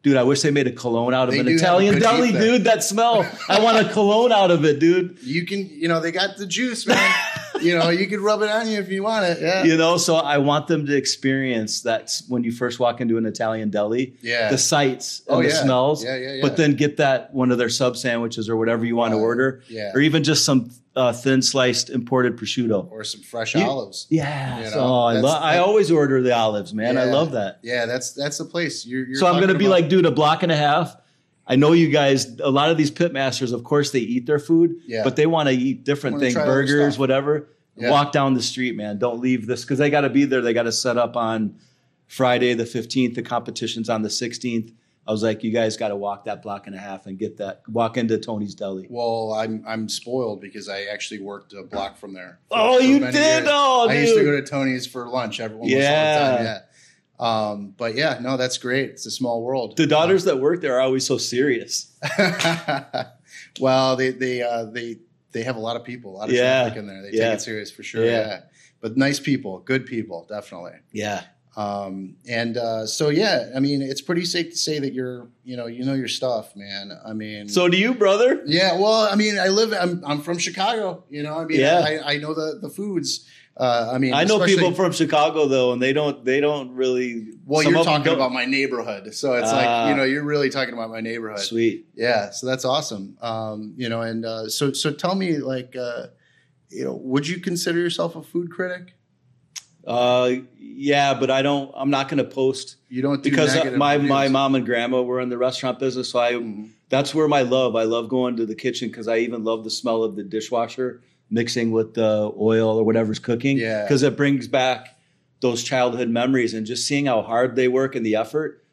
[SPEAKER 2] dude. I wish they made a cologne out of
[SPEAKER 1] They
[SPEAKER 2] an
[SPEAKER 1] do have a
[SPEAKER 2] Italian deli, dude. That smell. I want a cologne out of it, dude.
[SPEAKER 1] you can, you know, they got the juice, man. [LAUGHS] you know, you could rub it on you if you want it. Yeah.
[SPEAKER 2] You know, so I want them to experience that when you first walk into an Italian deli,
[SPEAKER 1] Yeah.
[SPEAKER 2] the sights and
[SPEAKER 1] Oh,
[SPEAKER 2] the
[SPEAKER 1] yeah.
[SPEAKER 2] smells.
[SPEAKER 1] Yeah, yeah, yeah.
[SPEAKER 2] But then get that one of their sub sandwiches or whatever you want to order,
[SPEAKER 1] Yeah.
[SPEAKER 2] or even just some uh, thin sliced imported prosciutto.
[SPEAKER 1] or some fresh
[SPEAKER 2] You-
[SPEAKER 1] olives.
[SPEAKER 2] Yeah.
[SPEAKER 1] You
[SPEAKER 2] so
[SPEAKER 1] know,
[SPEAKER 2] I,
[SPEAKER 1] that's-
[SPEAKER 2] lo- I always order the olives, man. I love that.
[SPEAKER 1] Yeah, that's that's the place. You're, you're
[SPEAKER 2] so I'm going to be
[SPEAKER 1] about-
[SPEAKER 2] like, dude, a block and a half. I know you guys, a lot of these pit masters, of course, they eat their food,
[SPEAKER 1] Yeah.
[SPEAKER 2] but they want to eat different things, burgers, whatever.
[SPEAKER 1] Yeah.
[SPEAKER 2] Walk down the street, man. Don't leave this because they got to be there. They got to set up on Friday the 15th. The competition's on the 16th. I was like, you guys got to walk that block and a half and get that, walk into Tony's Deli.
[SPEAKER 1] Well, I'm I'm spoiled because I actually worked a block from there.
[SPEAKER 2] Oh, you did?
[SPEAKER 1] years.
[SPEAKER 2] Oh,
[SPEAKER 1] I used to go to Tony's for lunch every almost all the
[SPEAKER 2] Yeah.
[SPEAKER 1] time. Yeah. Um, but yeah, no, that's great. It's a small world.
[SPEAKER 2] The daughters that work there are always so serious. [LAUGHS]
[SPEAKER 1] well, they they uh, they they have a lot of people, a lot of
[SPEAKER 2] Yeah.
[SPEAKER 1] traffic in there. They
[SPEAKER 2] Yeah.
[SPEAKER 1] take it serious for sure.
[SPEAKER 2] Yeah.
[SPEAKER 1] Yeah. But nice people, good people, definitely.
[SPEAKER 2] Yeah.
[SPEAKER 1] Um, and uh, so yeah, I mean, it's pretty safe to say that you're, you know, you know your stuff, man. I mean,
[SPEAKER 2] So do you, brother?
[SPEAKER 1] yeah. Well, I mean, I live. I'm I'm from Chicago. You know, I mean,
[SPEAKER 2] Yeah.
[SPEAKER 1] I, I know the the foods. Uh, I mean,
[SPEAKER 2] I know people from Chicago though, and they don't, they don't really.
[SPEAKER 1] Well, you're talking about my neighborhood, so it's
[SPEAKER 2] Ah.
[SPEAKER 1] like you know, you're really talking about my neighborhood.
[SPEAKER 2] Sweet.
[SPEAKER 1] Yeah, so that's awesome. Um, you know, and uh, so so tell me, like, uh, you know, would you consider yourself a food critic?
[SPEAKER 2] Uh, yeah, but I don't. I'm not going to post
[SPEAKER 1] You don't do
[SPEAKER 2] because uh, my my mom and grandma were in the restaurant business, so I
[SPEAKER 1] Mhm.
[SPEAKER 2] that's where my love. I love going to the kitchen because I even love the smell of the dishwasher mixing with the oil or whatever's cooking.
[SPEAKER 1] Yeah.
[SPEAKER 2] because it brings back those childhood memories and just seeing how hard they work and the effort.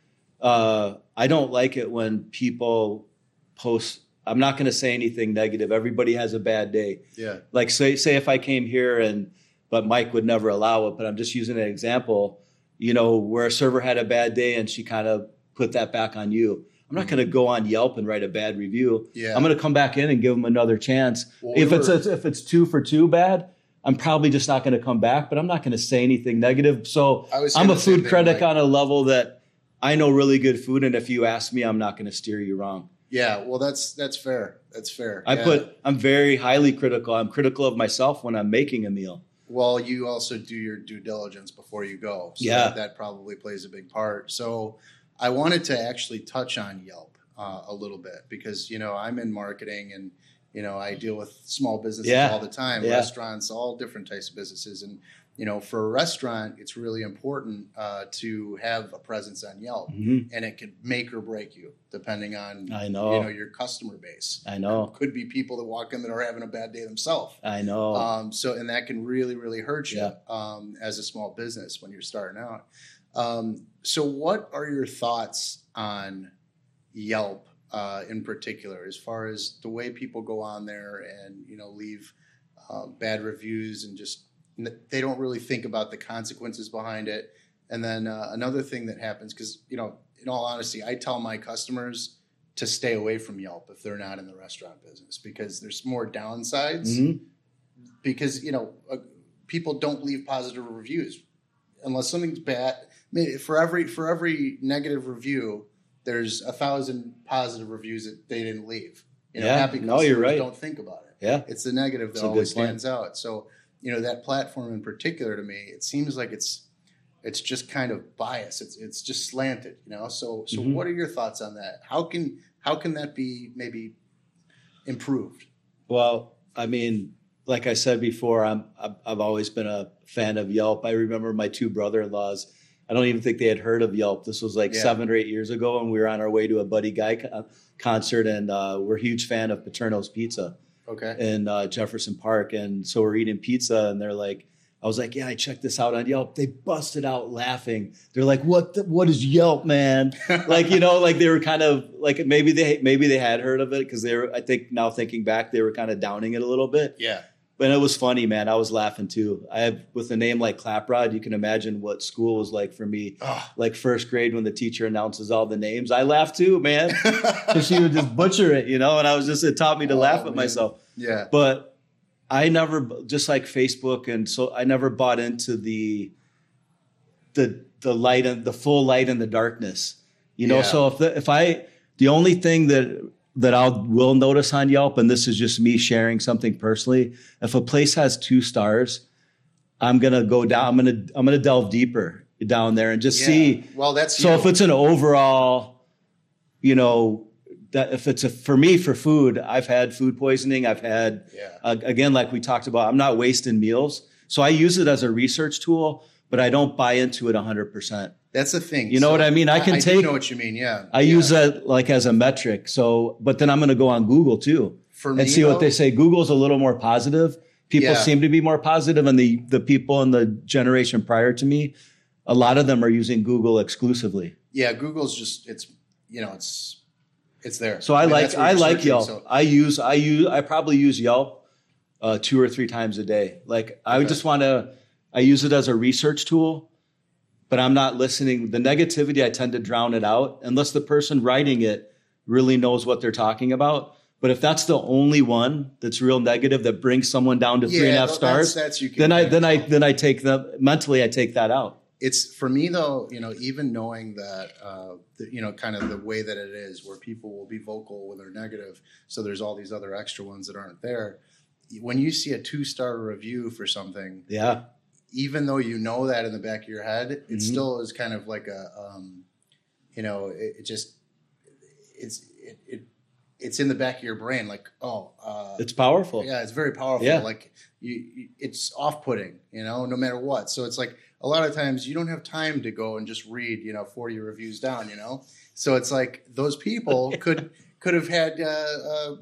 [SPEAKER 2] Uh, I don't like it when people post. I'm not going to say anything negative. Everybody has a bad day.
[SPEAKER 1] Yeah,
[SPEAKER 2] like say say if I came here and but Mike would never allow it, but I'm just using an example, you know, where a server had a bad day and she kind of put that back on you. I'm not going to mm-hmm. go on Yelp and write a bad review.
[SPEAKER 1] Yeah.
[SPEAKER 2] I'm going to come back in and give them another chance.
[SPEAKER 1] Well,
[SPEAKER 2] if
[SPEAKER 1] we
[SPEAKER 2] it's if it's two for two bad, I'm probably just not going to come back, but I'm not going to say anything negative. So
[SPEAKER 1] I was saying
[SPEAKER 2] I'm a food critic
[SPEAKER 1] like-
[SPEAKER 2] on a level that I know really good food, and if you ask me, I'm not going to steer you wrong.
[SPEAKER 1] yeah. Well, that's that's fair. That's fair.
[SPEAKER 2] I
[SPEAKER 1] Yeah.
[SPEAKER 2] put I'm very highly critical. I'm critical of myself when I'm making a meal.
[SPEAKER 1] Well, you also do your due diligence before you go. So
[SPEAKER 2] Yeah.
[SPEAKER 1] that, that probably plays a big part. So I wanted to actually touch on Yelp uh, a little bit because, you know, I'm in marketing and, you know, I deal with small businesses
[SPEAKER 2] Yeah.
[SPEAKER 1] all the time,
[SPEAKER 2] Yeah.
[SPEAKER 1] restaurants, all different types of businesses. And, you know, for a restaurant, it's really important uh, to have a presence on Yelp.
[SPEAKER 2] Mhm.
[SPEAKER 1] And it can make or break you depending on,
[SPEAKER 2] I know.
[SPEAKER 1] you know, your customer base.
[SPEAKER 2] I know.
[SPEAKER 1] Could be people that walk in that are having a bad day themselves.
[SPEAKER 2] I know.
[SPEAKER 1] Um, so, and that can really, really hurt you
[SPEAKER 2] Yeah.
[SPEAKER 1] um, as a small business when you're starting out. Um, so, what are your thoughts on Yelp uh, in particular, as far as the way people go on there and you know leave uh, bad reviews and just they don't really think about the consequences behind it. And then uh, another thing that happens, because you know, in all honesty, I tell my customers to stay away from Yelp if they're not in the restaurant business because there's more downsides
[SPEAKER 2] Mhm.
[SPEAKER 1] because you know uh, people don't leave positive reviews unless something's bad. For every for every negative review, there's a thousand positive reviews that they didn't leave. You know,
[SPEAKER 2] Yeah.
[SPEAKER 1] happy
[SPEAKER 2] No, you're right.
[SPEAKER 1] Don't think about it.
[SPEAKER 2] Yeah.
[SPEAKER 1] It's the negative that
[SPEAKER 2] That's a good
[SPEAKER 1] always stands out. So you know that platform in particular to me, it seems like it's it's just kind of biased. It's it's just slanted. You know. So so
[SPEAKER 2] Mhm.
[SPEAKER 1] what are your thoughts on that? How can how can that be maybe improved?
[SPEAKER 2] Well, I mean, like I said before, I'm I've I've always been a fan of Yelp. I remember my two brother-in-laws. I don't even think they had heard of Yelp. This was like
[SPEAKER 1] Yeah.
[SPEAKER 2] seven or eight years ago, and we were on our way to a Buddy Guy co- concert, and uh, we're a huge fan of Paterno's Pizza
[SPEAKER 1] Okay.
[SPEAKER 2] in uh, Jefferson Park, and so we're eating pizza, and they're like, I was like, yeah, I checked this out on Yelp. They busted out laughing. They're like, what? The, what is Yelp, man? [LAUGHS] like you know, like they were kind of like maybe they maybe they had heard of it because they were. I think now thinking back, they were kind of downing it a little bit.
[SPEAKER 1] Yeah.
[SPEAKER 2] But it was funny, man. I was laughing too. I have with a name like Claprod, you can imagine what school was like for me.
[SPEAKER 1] Oh.
[SPEAKER 2] Like first grade when the teacher announces all the names, I laughed too, man, [LAUGHS] because she would just butcher it, you know. And I was just it taught me to
[SPEAKER 1] Oh,
[SPEAKER 2] laugh at
[SPEAKER 1] man.
[SPEAKER 2] myself.
[SPEAKER 1] yeah.
[SPEAKER 2] But I never, just like Facebook, and so I never bought into the the the light and the full light and the darkness. You know,
[SPEAKER 1] Yeah.
[SPEAKER 2] so if the, if I the only thing that that I will notice on Yelp, and this is just me sharing something personally, if a place has two stars, I'm gonna go down. I'm gonna I'm gonna delve deeper down there and just
[SPEAKER 1] Yeah.
[SPEAKER 2] see.
[SPEAKER 1] Well, that's
[SPEAKER 2] So
[SPEAKER 1] you.
[SPEAKER 2] if it's an overall, you know, that if it's a for me for food, I've had food poisoning. I've had
[SPEAKER 1] yeah.
[SPEAKER 2] uh, again, like we talked about, I'm not wasting meals. So I use it as a research tool, but I don't buy into it 100%.
[SPEAKER 1] That's the thing.
[SPEAKER 2] You know what I mean? I can
[SPEAKER 1] do
[SPEAKER 2] take-
[SPEAKER 1] know what you mean. Yeah.
[SPEAKER 2] I
[SPEAKER 1] Yeah.
[SPEAKER 2] use that like as a metric. So, but then I'm going to go on Google too
[SPEAKER 1] for
[SPEAKER 2] and
[SPEAKER 1] me,
[SPEAKER 2] see
[SPEAKER 1] though,
[SPEAKER 2] what they say. Google's a little more positive. People
[SPEAKER 1] Yeah.
[SPEAKER 2] seem to be more positive. and the the people in the generation prior to me, a lot of them are using Google exclusively.
[SPEAKER 1] Yeah, Google's just it's you know it's it's there.
[SPEAKER 2] So I,
[SPEAKER 1] mean,
[SPEAKER 2] like I like Yelp.
[SPEAKER 1] so-
[SPEAKER 2] I use I use I probably use Yelp uh, two or three times a day. Like I
[SPEAKER 1] Okay.
[SPEAKER 2] just want to I use it as a research tool, but I'm not listening. The negativity I tend to drown it out unless the person writing it really knows what they're talking about. But if that's the only one that's real negative that brings someone down to three and a half stars,
[SPEAKER 1] That's, you can
[SPEAKER 2] then I then I then I take them mentally. I take that out.
[SPEAKER 1] it's for me though you know even knowing that uh, the, you know kind of the way that it is where people will be vocal when they're negative so there's all these other extra ones that aren't there when you see a two star review for something
[SPEAKER 2] Yeah,
[SPEAKER 1] even though you know that in the back of your head it
[SPEAKER 2] Mhm.
[SPEAKER 1] still is kind of like a um, you know it, it just it's it, it it's in the back of your brain like oh uh,
[SPEAKER 2] it's powerful.
[SPEAKER 1] yeah, it's very powerful.
[SPEAKER 2] Yeah.
[SPEAKER 1] Like you, you it's off-putting, you know, no matter what. So it's like a lot of times you don't have time to go and just read, you know, 40 reviews down, you know. So it's like those people [LAUGHS] could could have had uh, uh,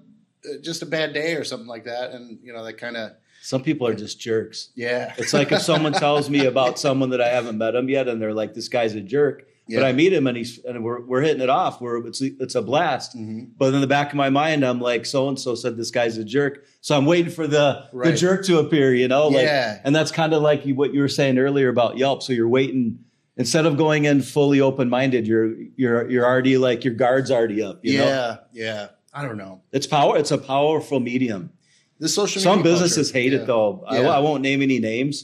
[SPEAKER 1] just a bad day or something like that, and you know, that kind of
[SPEAKER 2] Some people are just jerks.
[SPEAKER 1] yeah.
[SPEAKER 2] It's like if someone [LAUGHS] tells me about someone that I haven't met him yet, and they're like, "This guy's a jerk," but I meet him and he's and we're we're hitting it off. We're it's it's a blast.
[SPEAKER 1] Mhm.
[SPEAKER 2] But in the back of my mind, I'm like, "So and so said this guy's a jerk," so I'm waiting for the the jerk to appear. You know, like,
[SPEAKER 1] Yeah.
[SPEAKER 2] and that's kind of like what you were saying earlier about Yelp. So you're waiting instead of going in fully open minded. You're you're you're already like your guard's already up. You
[SPEAKER 1] yeah,
[SPEAKER 2] know,
[SPEAKER 1] yeah. I don't know.
[SPEAKER 2] it's power. It's a powerful medium.
[SPEAKER 1] The social
[SPEAKER 2] Some businesses
[SPEAKER 1] culture.
[SPEAKER 2] hate
[SPEAKER 1] Yeah.
[SPEAKER 2] it though. I,
[SPEAKER 1] Yeah.
[SPEAKER 2] I won't name any names,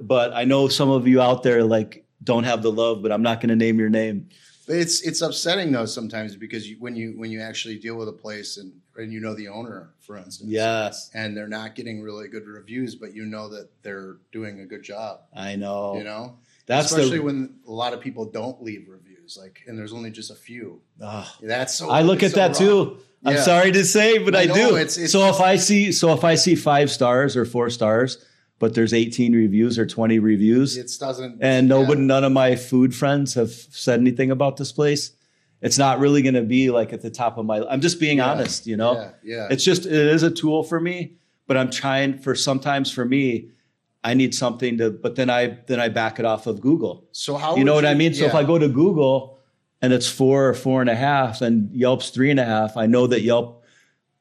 [SPEAKER 2] but I know some of you out there like don't have the love. But I'm not going to name your name.
[SPEAKER 1] But it's it's upsetting though sometimes because you, when you when you actually deal with a place and and you know the owner, for instance,
[SPEAKER 2] Yes,
[SPEAKER 1] and they're not getting really good reviews, but you know that they're doing a good job.
[SPEAKER 2] I know.
[SPEAKER 1] You know,
[SPEAKER 2] That's
[SPEAKER 1] especially
[SPEAKER 2] the.
[SPEAKER 1] when a lot of people don't leave reviews, like, and there's only just a few.
[SPEAKER 2] Ugh.
[SPEAKER 1] That's so.
[SPEAKER 2] I look at
[SPEAKER 1] so
[SPEAKER 2] that
[SPEAKER 1] wrong.
[SPEAKER 2] too. I'm
[SPEAKER 1] Yeah.
[SPEAKER 2] sorry to say, but I,
[SPEAKER 1] I
[SPEAKER 2] do.
[SPEAKER 1] it's- it's-
[SPEAKER 2] so if I see, so if I see five stars or four stars, but there's 18 reviews or 20 reviews,
[SPEAKER 1] It doesn't.
[SPEAKER 2] and
[SPEAKER 1] yeah.
[SPEAKER 2] nobody, none of my food friends have said anything about this place, it's not really going to be like at the top of my. I'm just being
[SPEAKER 1] Yeah.
[SPEAKER 2] honest, you know.
[SPEAKER 1] Yeah, yeah.
[SPEAKER 2] It's just it is a tool for me, but I'm trying for sometimes for me, I need something to. But then I then I back it off of Google.
[SPEAKER 1] so how
[SPEAKER 2] you know what I mean? So if. I go to Google and it's four or four and a half, and Yelp's three and a half, I know that Yelp.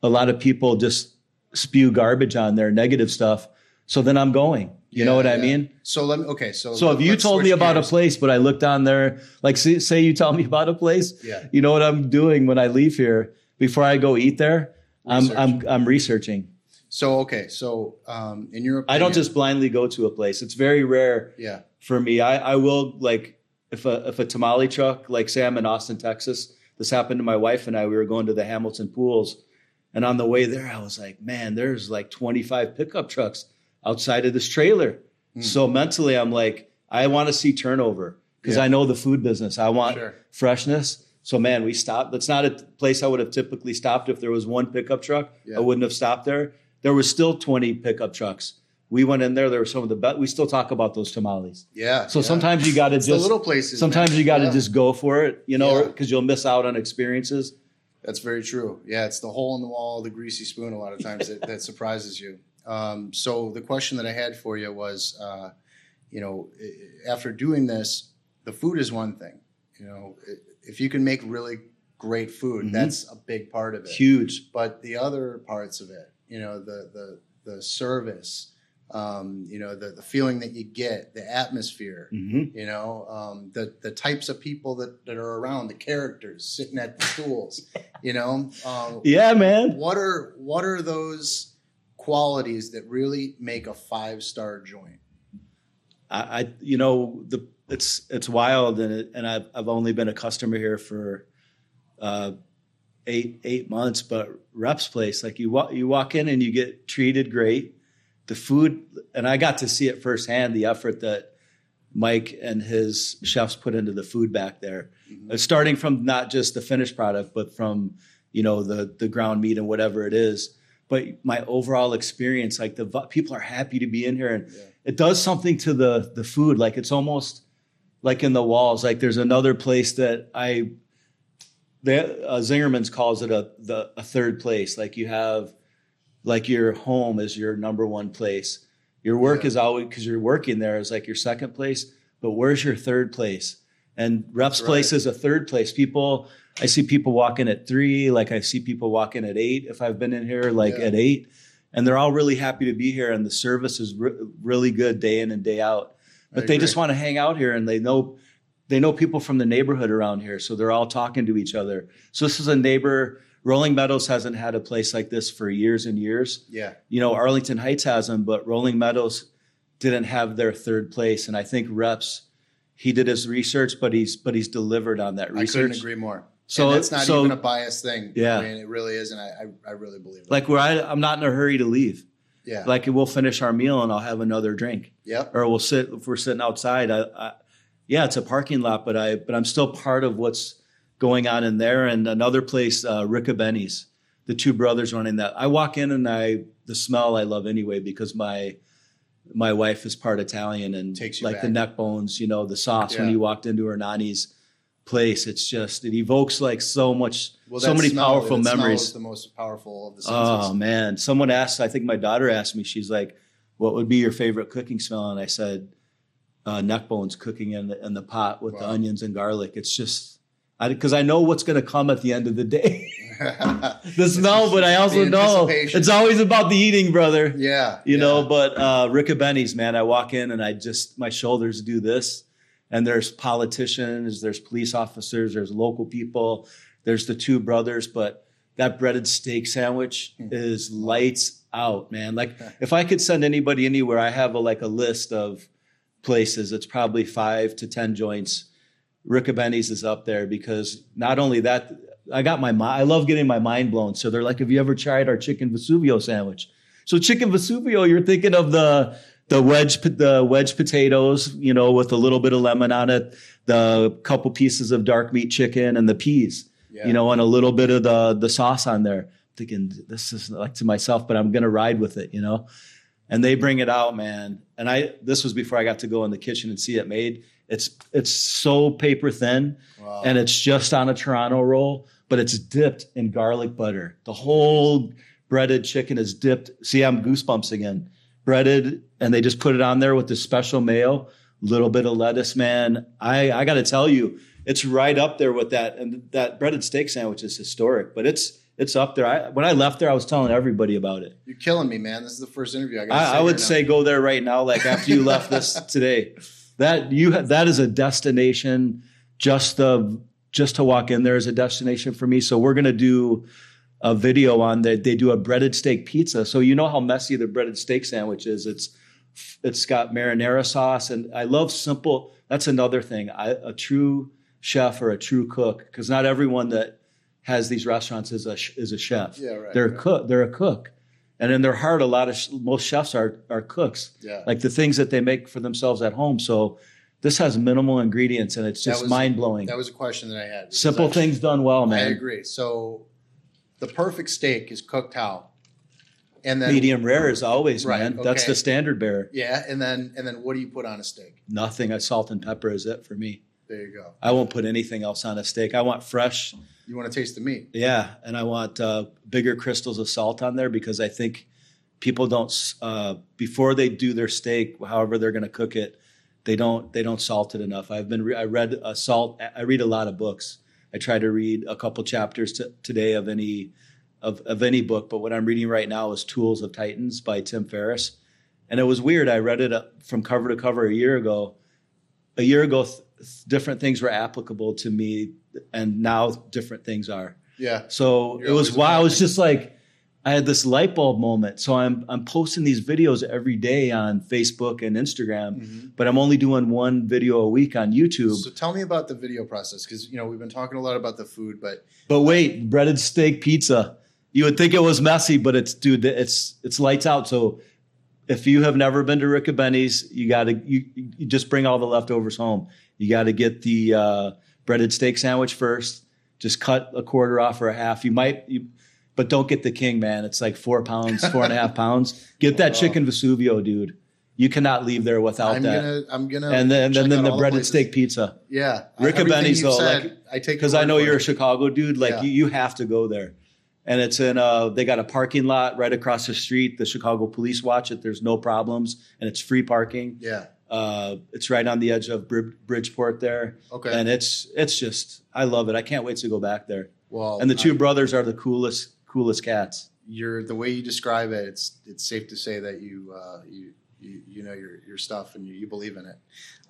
[SPEAKER 2] A lot of people just spew garbage on there, negative stuff. So then I'm going. You know
[SPEAKER 1] Yeah,
[SPEAKER 2] what I mean?
[SPEAKER 1] So let me. Okay, so
[SPEAKER 2] So if you told me about
[SPEAKER 1] gears.
[SPEAKER 2] a place, but I looked on there, like say, say you tell me about a place,
[SPEAKER 1] Yeah.
[SPEAKER 2] you know what I'm doing when I leave here before I go eat there? I'm I'm I'm researching.
[SPEAKER 1] So okay, so um, in your,
[SPEAKER 2] I don't just blindly go to a place. It's very rare
[SPEAKER 1] yeah,
[SPEAKER 2] for me. I, I will like if a if a tamale truck, like Sam in Austin, Texas. This happened to my wife and I. We were going to the Hamilton pools, and on the way there, I was like, man, there's like 25 pickup trucks outside of this trailer.
[SPEAKER 1] Hmm.
[SPEAKER 2] So mentally, I'm like, I want to see turnover because
[SPEAKER 1] Yeah.
[SPEAKER 2] I know the food business. I want
[SPEAKER 1] Sure.
[SPEAKER 2] freshness. So man, we stopped. That's not a place I would have typically stopped if there was one pickup truck.
[SPEAKER 1] Yeah.
[SPEAKER 2] I wouldn't have stopped there. There was still 20 pickup trucks. We went in there. There were some of the best. We still talk about those tamales.
[SPEAKER 1] yeah.
[SPEAKER 2] So
[SPEAKER 1] yeah.
[SPEAKER 2] sometimes you got to just
[SPEAKER 1] the little places.
[SPEAKER 2] sometimes
[SPEAKER 1] man.
[SPEAKER 2] you got to
[SPEAKER 1] Yeah.
[SPEAKER 2] just go for it, you know,
[SPEAKER 1] Yeah.
[SPEAKER 2] because you'll miss out on experiences.
[SPEAKER 1] That's very true. Yeah, it's the hole in the wall, the greasy spoon. A lot of times that, that surprises you. Um, so the question that I had for you was, uh, you know, after doing this, the food is one thing. You know, if you can make really great food,
[SPEAKER 2] Mhm.
[SPEAKER 1] that's a big part of it.
[SPEAKER 2] Huge.
[SPEAKER 1] But the other parts of it, you know, the the the service, um, you know, the, the feeling that you get, the atmosphere,
[SPEAKER 2] Mhm.
[SPEAKER 1] you know, um, the the types of people that, that are around, the characters sitting at the stools, [LAUGHS] you know. Um,
[SPEAKER 2] Yeah, man.
[SPEAKER 1] what are what are those qualities that really make a five star joint?
[SPEAKER 2] I, I you know the it's it's wild and it, and I've I've only been a customer here for uh, eight eight months, but Reps Place like you walk you walk in and you get treated great. The food and I got to see it firsthand the effort that Mike and his chefs put into the food back there,
[SPEAKER 1] Mhm.
[SPEAKER 2] Uh, starting from not just the finished product, but from you know the the ground meat and whatever it is. But my overall experience, like the people are happy to be in here and
[SPEAKER 1] Yeah.
[SPEAKER 2] it does something to the the food like it's almost like in the walls like there's another place that i the uh, zingerman's calls it a the a third place like you have like your home is your number one place. Your work
[SPEAKER 1] Yeah.
[SPEAKER 2] is always because you're working there is like your second place but where's your third place? And reps
[SPEAKER 1] That's
[SPEAKER 2] place is a third place. People i see people walking at three like i see people walking at eight if i've been in here like
[SPEAKER 1] Yeah.
[SPEAKER 2] at eight. And they're all really happy to be here and the service is re- really good day in and day out. But they just want to hang out here and they know they know people from the neighborhood around here so they're all talking to each other. So this is a neighbor rolling meadows hasn't had a place like this for years and years
[SPEAKER 1] Yeah,
[SPEAKER 2] you know arlington heights has them but rolling meadows didn't have their third place and i think reps he did his research but he's but he's delivered on that research.
[SPEAKER 1] I couldn't agree more.
[SPEAKER 2] So-
[SPEAKER 1] that's not
[SPEAKER 2] so-
[SPEAKER 1] even a biased thing.
[SPEAKER 2] Yeah.
[SPEAKER 1] I mean, it really is, and I I, I really believe it.
[SPEAKER 2] like where I, i'm not in a hurry to leave
[SPEAKER 1] yeah,
[SPEAKER 2] like we'll finish our meal and i'll have another drink
[SPEAKER 1] Yeah.
[SPEAKER 2] or we'll sit if we're sitting outside. I, I, yeah, it's a parking lot, but I but I'm still part of what's going on in there. And another place, uh, Ricobene's, the two brothers running that. I walk in and I the smell I love anyway because my my wife is part Italian and like the neck bones, you know, the sauce when
[SPEAKER 1] Yeah.
[SPEAKER 2] you walked into her nanny's place. It's just it evokes like so much,
[SPEAKER 1] well,
[SPEAKER 2] so many
[SPEAKER 1] smell-
[SPEAKER 2] powerful memories.
[SPEAKER 1] the most powerful of the senses.
[SPEAKER 2] Oh man, someone asked. I think my daughter asked me. She's like, "What would be your favorite cooking smell?" And I said, uh, "Neck bones cooking in the in the pot with the onions and garlic." It's just because I, know what's going to come at the end of the day. [LAUGHS] the smell, but I also know it's always about the eating, brother.
[SPEAKER 1] yeah,
[SPEAKER 2] You
[SPEAKER 1] yeah.
[SPEAKER 2] know, but uh, Ricobene's, man, I walk in and I just my shoulders do this, and there's politicians, there's police officers, there's local people, there's the two brothers, but that breaded steak sandwich
[SPEAKER 1] Hmm.
[SPEAKER 2] is lights out, man. Like [LAUGHS] if I could send anybody anywhere, I have a, like a list of places. It's probably five to ten joints. Ricobene's is up there because not only that, I got my I love getting my mind blown. So they're like, "Have you ever tried our chicken Vesuvio sandwich?" So chicken Vesuvio, you're thinking of the the wedge the wedge potatoes, you know, with a little bit of lemon on it, the couple pieces of dark meat chicken, and the peas,
[SPEAKER 1] Yeah.
[SPEAKER 2] you know, and a little bit of the the sauce on there. thinking this is like to myself, but I'm gonna ride with it, you know. And they bring it out, man. And I this was before I got to go in the kitchen and see it made. It's it's so paper thin
[SPEAKER 1] Wow.
[SPEAKER 2] and it's just on a Turano roll, but it's dipped in garlic butter. The whole breaded chicken is dipped. See, I'm goosebumps again. Breaded, and they just put it on there with this special mayo, little bit of lettuce, man. I I got to tell you, it's right up there with that. And that breaded steak sandwich is historic, but it's it's up there. I, when I left there, I was telling everybody about it.
[SPEAKER 1] You're killing me, man. This is the first interview I got.
[SPEAKER 2] I, I would say go there right now, like after you left this today. [LAUGHS] That you ha- that is a destination. Just the just to walk in there is a destination for me. So we're gonna do a video on that. They do a breaded steak pizza. So you know how messy the breaded steak sandwich is. It's it's got marinara sauce, and I love simple. That's another thing. I, a true chef or a true cook, because not everyone that has these restaurants is a is a chef.
[SPEAKER 1] Yeah, right.
[SPEAKER 2] They're a
[SPEAKER 1] right.
[SPEAKER 2] cook. They're a cook, and in their heart, a lot of sh- most chefs are are cooks.
[SPEAKER 1] Yeah.
[SPEAKER 2] Like the things that they make for themselves at home. So this has minimal ingredients, and it's just
[SPEAKER 1] was-
[SPEAKER 2] mind blowing.
[SPEAKER 1] That was a question that I had.
[SPEAKER 2] Simple
[SPEAKER 1] I-
[SPEAKER 2] things done well, man.
[SPEAKER 1] I agree. So the perfect steak is cooked how? And then
[SPEAKER 2] Medium rare is always,
[SPEAKER 1] Right,
[SPEAKER 2] man. That's the standard bearer.
[SPEAKER 1] Yeah, and then and then what do you put on a steak?
[SPEAKER 2] Nothing. A salt and pepper is it for me.
[SPEAKER 1] There you go.
[SPEAKER 2] I won't put anything else on a steak. I want fresh.
[SPEAKER 1] You want to taste the meat.
[SPEAKER 2] Yeah, and I want uh, bigger crystals of salt on there because I think people don't uh, before they do their steak, however they're going to cook it, they don't they don't salt it enough. I've been re- I read a salt. I read a lot of books. I try to read a couple chapters to, today of any of, of any book, but what I'm reading right now is Tools of Titans by Tim Ferriss. And it was weird. I read it uh, from cover to cover a year ago. A year ago, th- different things were applicable to me, and now different things are.
[SPEAKER 1] Yeah.
[SPEAKER 2] So
[SPEAKER 1] You're
[SPEAKER 2] it was wow. I was just like, I had this light bulb moment. So I'm I'm posting these videos every day on Facebook and Instagram,
[SPEAKER 1] Mhm.
[SPEAKER 2] but I'm only doing one video a week on YouTube.
[SPEAKER 1] So tell me about the video process because you know we've been talking a lot about the food, but
[SPEAKER 2] But wait, breaded steak pizza. You would think it was messy, but it's dude, it's it's lights out. So if you have never been to Ricobene's, you got to you, you just bring all the leftovers home. You got to get the uh, breaded steak sandwich first. Just cut a quarter off or a half. You might, you, but don't get the king, man. It's like four pounds, four and a half [LAUGHS] pounds. Get that
[SPEAKER 1] Wow.
[SPEAKER 2] chicken Vesuvio, dude. You cannot leave there without
[SPEAKER 1] I'm
[SPEAKER 2] that.
[SPEAKER 1] gonna I'm gonna
[SPEAKER 2] and then, and then
[SPEAKER 1] out
[SPEAKER 2] the breaded steak pizza.
[SPEAKER 1] Yeah, Everything you've
[SPEAKER 2] though,
[SPEAKER 1] said,
[SPEAKER 2] like-
[SPEAKER 1] I take
[SPEAKER 2] because I know you're a. Chicago dude. Like
[SPEAKER 1] Yeah.
[SPEAKER 2] you, you have to go there, and it's in uh they got a parking lot right across the street. The Chicago police watch it. There's no problems, and it's free parking.
[SPEAKER 1] Yeah.
[SPEAKER 2] Uh, it's right on the edge of Brid- Bridgeport there,
[SPEAKER 1] Okay.
[SPEAKER 2] and it's it's just I love it. I can't wait to go back there.
[SPEAKER 1] well,
[SPEAKER 2] And the two
[SPEAKER 1] I-
[SPEAKER 2] brothers are the coolest coolest cats.
[SPEAKER 1] you're the way you describe it. It's it's safe to say that you uh, you, you you know your your stuff and you, you believe in it.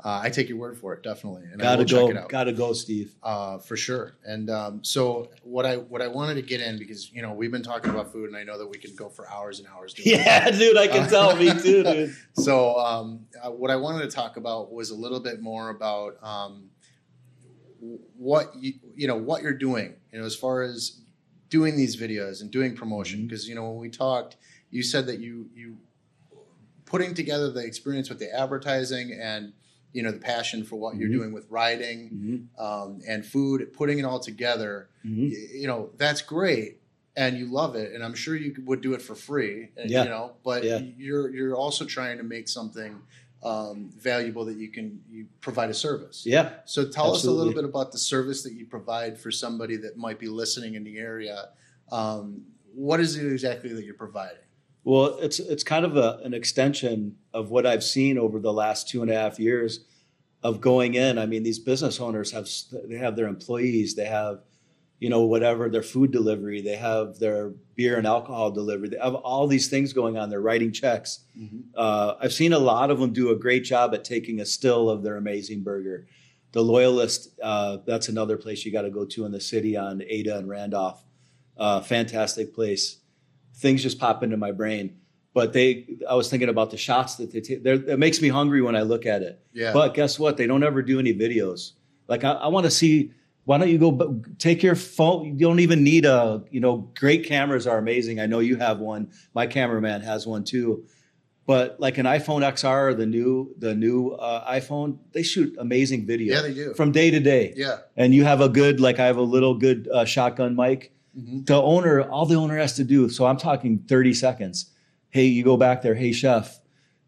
[SPEAKER 1] Uh, I take your word for it, definitely, and
[SPEAKER 2] Gotta go,
[SPEAKER 1] check it out.
[SPEAKER 2] gotta go, Steve.
[SPEAKER 1] uh, for sure. And um, so what I what I wanted to get in because you know we've been talking about food, and I know that we can go for hours and hours. Doing.
[SPEAKER 2] Yeah, dude, I can
[SPEAKER 1] Uh,
[SPEAKER 2] tell. Me too, dude. [LAUGHS]
[SPEAKER 1] So um, uh, what I wanted to talk about was a little bit more about um, what you you know what you're doing. You know, as far as doing these videos and doing promotion, because you know when we talked, you said that you you putting together the experience with the advertising and you know the passion for what you're
[SPEAKER 2] Mhm.
[SPEAKER 1] doing with writing
[SPEAKER 2] Mhm,
[SPEAKER 1] um, and food, putting it all together.
[SPEAKER 2] mhm.
[SPEAKER 1] y- You know that's great. And you love it, and I'm sure you would do it for free. and,
[SPEAKER 2] Yeah.
[SPEAKER 1] You know, but
[SPEAKER 2] Yeah.
[SPEAKER 1] you're you're also trying to make something um, valuable that you can you provide a service.
[SPEAKER 2] Yeah.
[SPEAKER 1] So tell us a little bit about the service that you provide for somebody that might be listening in the area. Um, what is it exactly that you're providing?
[SPEAKER 2] Well, it's it's kind of a, an extension of what I've seen over the last two and a half years of going in. I mean, these business owners have they have their employees, they have you know whatever their food delivery, they have their beer and alcohol delivery, they have all these things going on. They're writing checks. Uh, I've seen a lot of them do a great job at taking a still of their amazing burger. The Loyalist, uh, that's another place you got to go to in the city on Ada and Randolph. Uh, fantastic place. Things just pop into my brain. But they, I was thinking about the shots that they take. It makes me hungry when I look at it.
[SPEAKER 1] Yeah.
[SPEAKER 2] But guess what? They don't ever do any videos. Like I, I want to see. Why don't you go take your phone? You don't even need a. You know, great cameras are amazing. I know you have one. My cameraman has one too. But like an iPhone XR or the new the new uh, iPhone, they shoot amazing video
[SPEAKER 1] yeah, they do.
[SPEAKER 2] from day to day.
[SPEAKER 1] yeah.
[SPEAKER 2] And you have a good like I have a little good uh, shotgun mic
[SPEAKER 1] Mhm.
[SPEAKER 2] the owner, all the owner has to do, so I'm talking 30 seconds. Hey, you go back there. Hey, chef,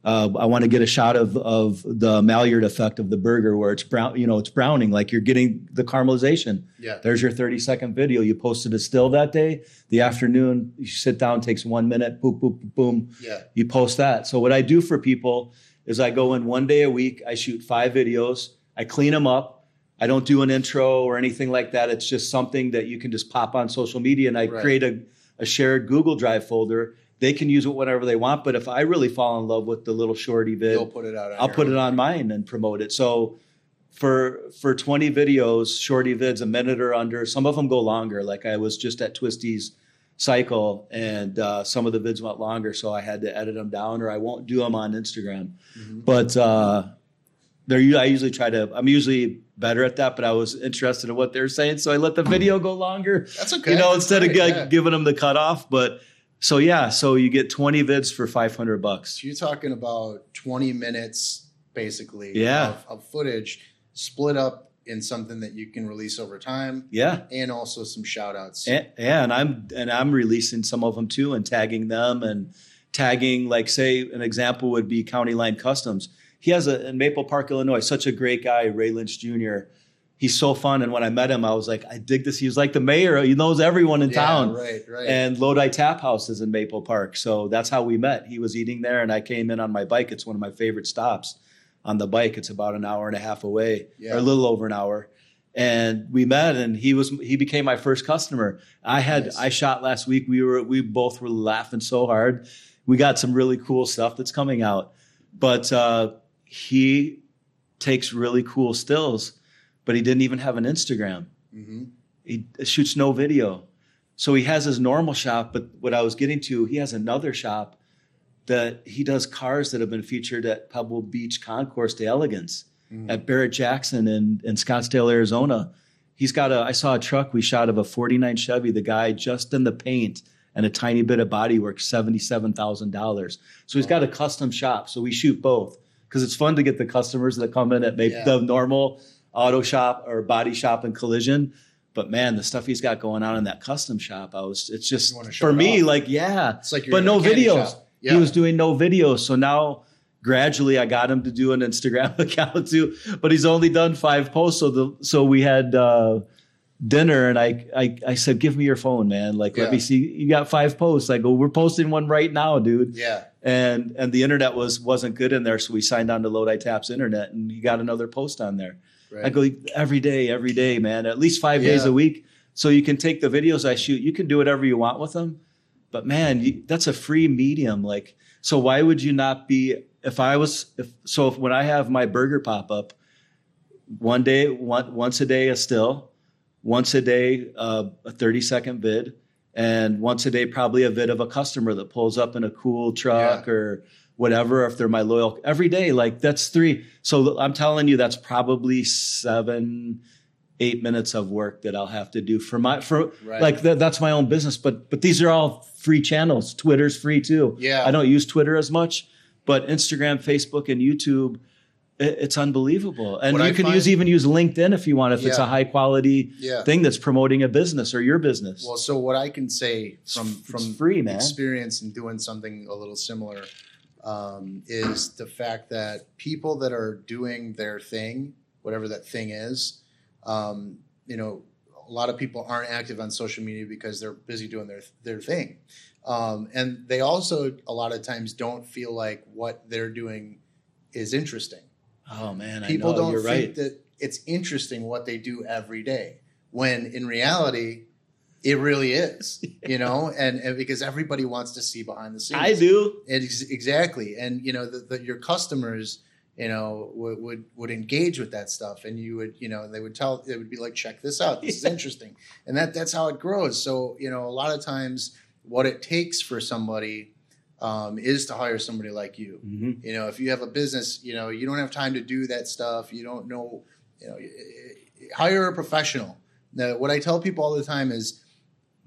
[SPEAKER 2] uh, I want to get a shot of of the Maillard effect of the burger, where it's brown. You know, it's browning, like you're getting the caramelization.
[SPEAKER 1] Yeah.
[SPEAKER 2] There's your 30 second video. You posted a still that day. The afternoon, you sit down, takes one minute. Boop, boop, boop, boom.
[SPEAKER 1] Yeah.
[SPEAKER 2] You post that. So what I do for people is I go in one day a week. I shoot five videos. I clean them up. I don't do an intro or anything like that. It's just something that you can just pop on social media, and I
[SPEAKER 1] Right.
[SPEAKER 2] create a, a shared Google Drive folder. They can use it whenever they want. But if I really fall in love with the little shorty vid,
[SPEAKER 1] You'll put it out.
[SPEAKER 2] I'll put
[SPEAKER 1] own.
[SPEAKER 2] it on mine and promote it. So for for 20 videos, shorty vids, a minute or under. Some of them go longer. Like I was just at Twisty's cycle, and uh, some of the vids went longer, so I had to edit them down, or I won't do them on Instagram.
[SPEAKER 1] Mhm.
[SPEAKER 2] But uh, they're u- I usually try to. I'm usually better at that, but I was interested in what they're saying, so I let the video go longer
[SPEAKER 1] That's okay.
[SPEAKER 2] you know,
[SPEAKER 1] That's
[SPEAKER 2] instead of
[SPEAKER 1] great,
[SPEAKER 2] like,
[SPEAKER 1] yeah.
[SPEAKER 2] giving them the cutoff. But so yeah, so you get 20 vids for 500 bucks.
[SPEAKER 1] So you're talking about 20 minutes basically
[SPEAKER 2] Yeah.
[SPEAKER 1] of, of footage split up in something that you can release over time
[SPEAKER 2] Yeah,
[SPEAKER 1] and also some shout outs.
[SPEAKER 2] and, yeah, and I'm and I'm releasing some of them too, and tagging them and tagging like say an example would be County Line Customs. He has a in Maple Park, Illinois, such a great guy, Ray Lynch Jr. He's so fun, and when I met him, I was like, I dig this. He was like the mayor; he knows everyone in
[SPEAKER 1] Yeah,
[SPEAKER 2] town.
[SPEAKER 1] Right, right.
[SPEAKER 2] And Lodi Tap House is in Maple Park. So that's how we met. He was eating there, and I came in on my bike. It's one of my favorite stops on the bike. It's about an hour and a half away,
[SPEAKER 1] Yeah.
[SPEAKER 2] or a little over an hour. and we met and he was he became my first customer i had
[SPEAKER 1] Nice.
[SPEAKER 2] i shot last week we were we both were laughing so hard we got some really cool stuff that's coming out but uh he takes really cool stills but he didn't even have an instagram
[SPEAKER 1] hmm
[SPEAKER 2] he shoots no video so he has his normal shop but what i was getting to he has another shop that he does cars that have been featured at pebble beach concours d'elegance
[SPEAKER 1] Mm-hmm.
[SPEAKER 2] at Barrett Jackson in, in Scottsdale, Arizona. He's got a, I saw a truck we shot of a 49 Chevy. The guy just in the paint and a tiny bit of bodywork, $77,000. So he's got a custom shop. So we shoot both because it's fun to get the customers that come in at maybe
[SPEAKER 1] Yeah.
[SPEAKER 2] the normal auto shop or body shop and collision. But man, the stuff he's got going on in that custom shop, I was, it's just
[SPEAKER 1] You wanna show
[SPEAKER 2] for me,
[SPEAKER 1] off.
[SPEAKER 2] like, yeah,
[SPEAKER 1] It's like
[SPEAKER 2] but no videos.
[SPEAKER 1] Yeah.
[SPEAKER 2] He was doing no videos. So now gradually I got him to do an Instagram [LAUGHS] account too, but he's only done five posts. So the so we had uh, dinner and I, I I said, give me your phone, man. Like let me see. You got five posts. I go, we're posting one right now, dude.
[SPEAKER 1] yeah.
[SPEAKER 2] And and the internet was wasn't good in there, so we signed on to Lodi Taps Internet, and he got another post on there.
[SPEAKER 1] Right.
[SPEAKER 2] I go every day, every day, man, at least five days a week. So you can take the videos I shoot, you can do whatever you want with them. But man, you, that's a free medium. Like, so why would you not be? If I was, if so, if when I have my burger pop up, one day, one, once a day a still, once a day uh, a thirty second vid, and once a day probably a vid of a customer that pulls up in a cool truck or whatever. If they're my loyal, every day, like that's three. So I'm telling you, that's probably seven, eight minutes of work that I'll have to do for my for
[SPEAKER 1] Right.
[SPEAKER 2] like that, that's my own business. But but these are all free channels. Twitter's free too.
[SPEAKER 1] Yeah.
[SPEAKER 2] I don't use Twitter as much, but Instagram, Facebook, and YouTube. It- It's unbelievable, and
[SPEAKER 1] What
[SPEAKER 2] you
[SPEAKER 1] I
[SPEAKER 2] can
[SPEAKER 1] find-
[SPEAKER 2] use even use LinkedIn if you want, if it's a high quality
[SPEAKER 1] Yeah.
[SPEAKER 2] thing that's promoting a business or your business.
[SPEAKER 1] Well, so what I can say from
[SPEAKER 2] It's
[SPEAKER 1] from
[SPEAKER 2] free, man.
[SPEAKER 1] experience and doing something a little similar um, is the fact that people that are doing their thing, whatever that thing is, um, you know, a lot of people aren't active on social media because they're busy doing their their thing, um, and they also a lot of times don't feel like what they're doing is interesting
[SPEAKER 2] oh man,
[SPEAKER 1] people
[SPEAKER 2] I know,
[SPEAKER 1] don't
[SPEAKER 2] you're
[SPEAKER 1] think
[SPEAKER 2] right.
[SPEAKER 1] that it's interesting what they do every day when in reality it really is [LAUGHS] you know and, and because everybody wants to see behind the scenes
[SPEAKER 2] I do.
[SPEAKER 1] Ex- exactly and you know the, the, your customers you know would, would would engage with that stuff and you would you know they would tell they would be like check this out this is [LAUGHS] interesting and that that's how it grows so you know a lot of times what it takes for somebody um, is to hire somebody like you
[SPEAKER 2] Mhm.
[SPEAKER 1] you know, if you have a business, you know, you don't have time to do that stuff. You don't know, you know, hire a professional. Now, what I tell people all the time is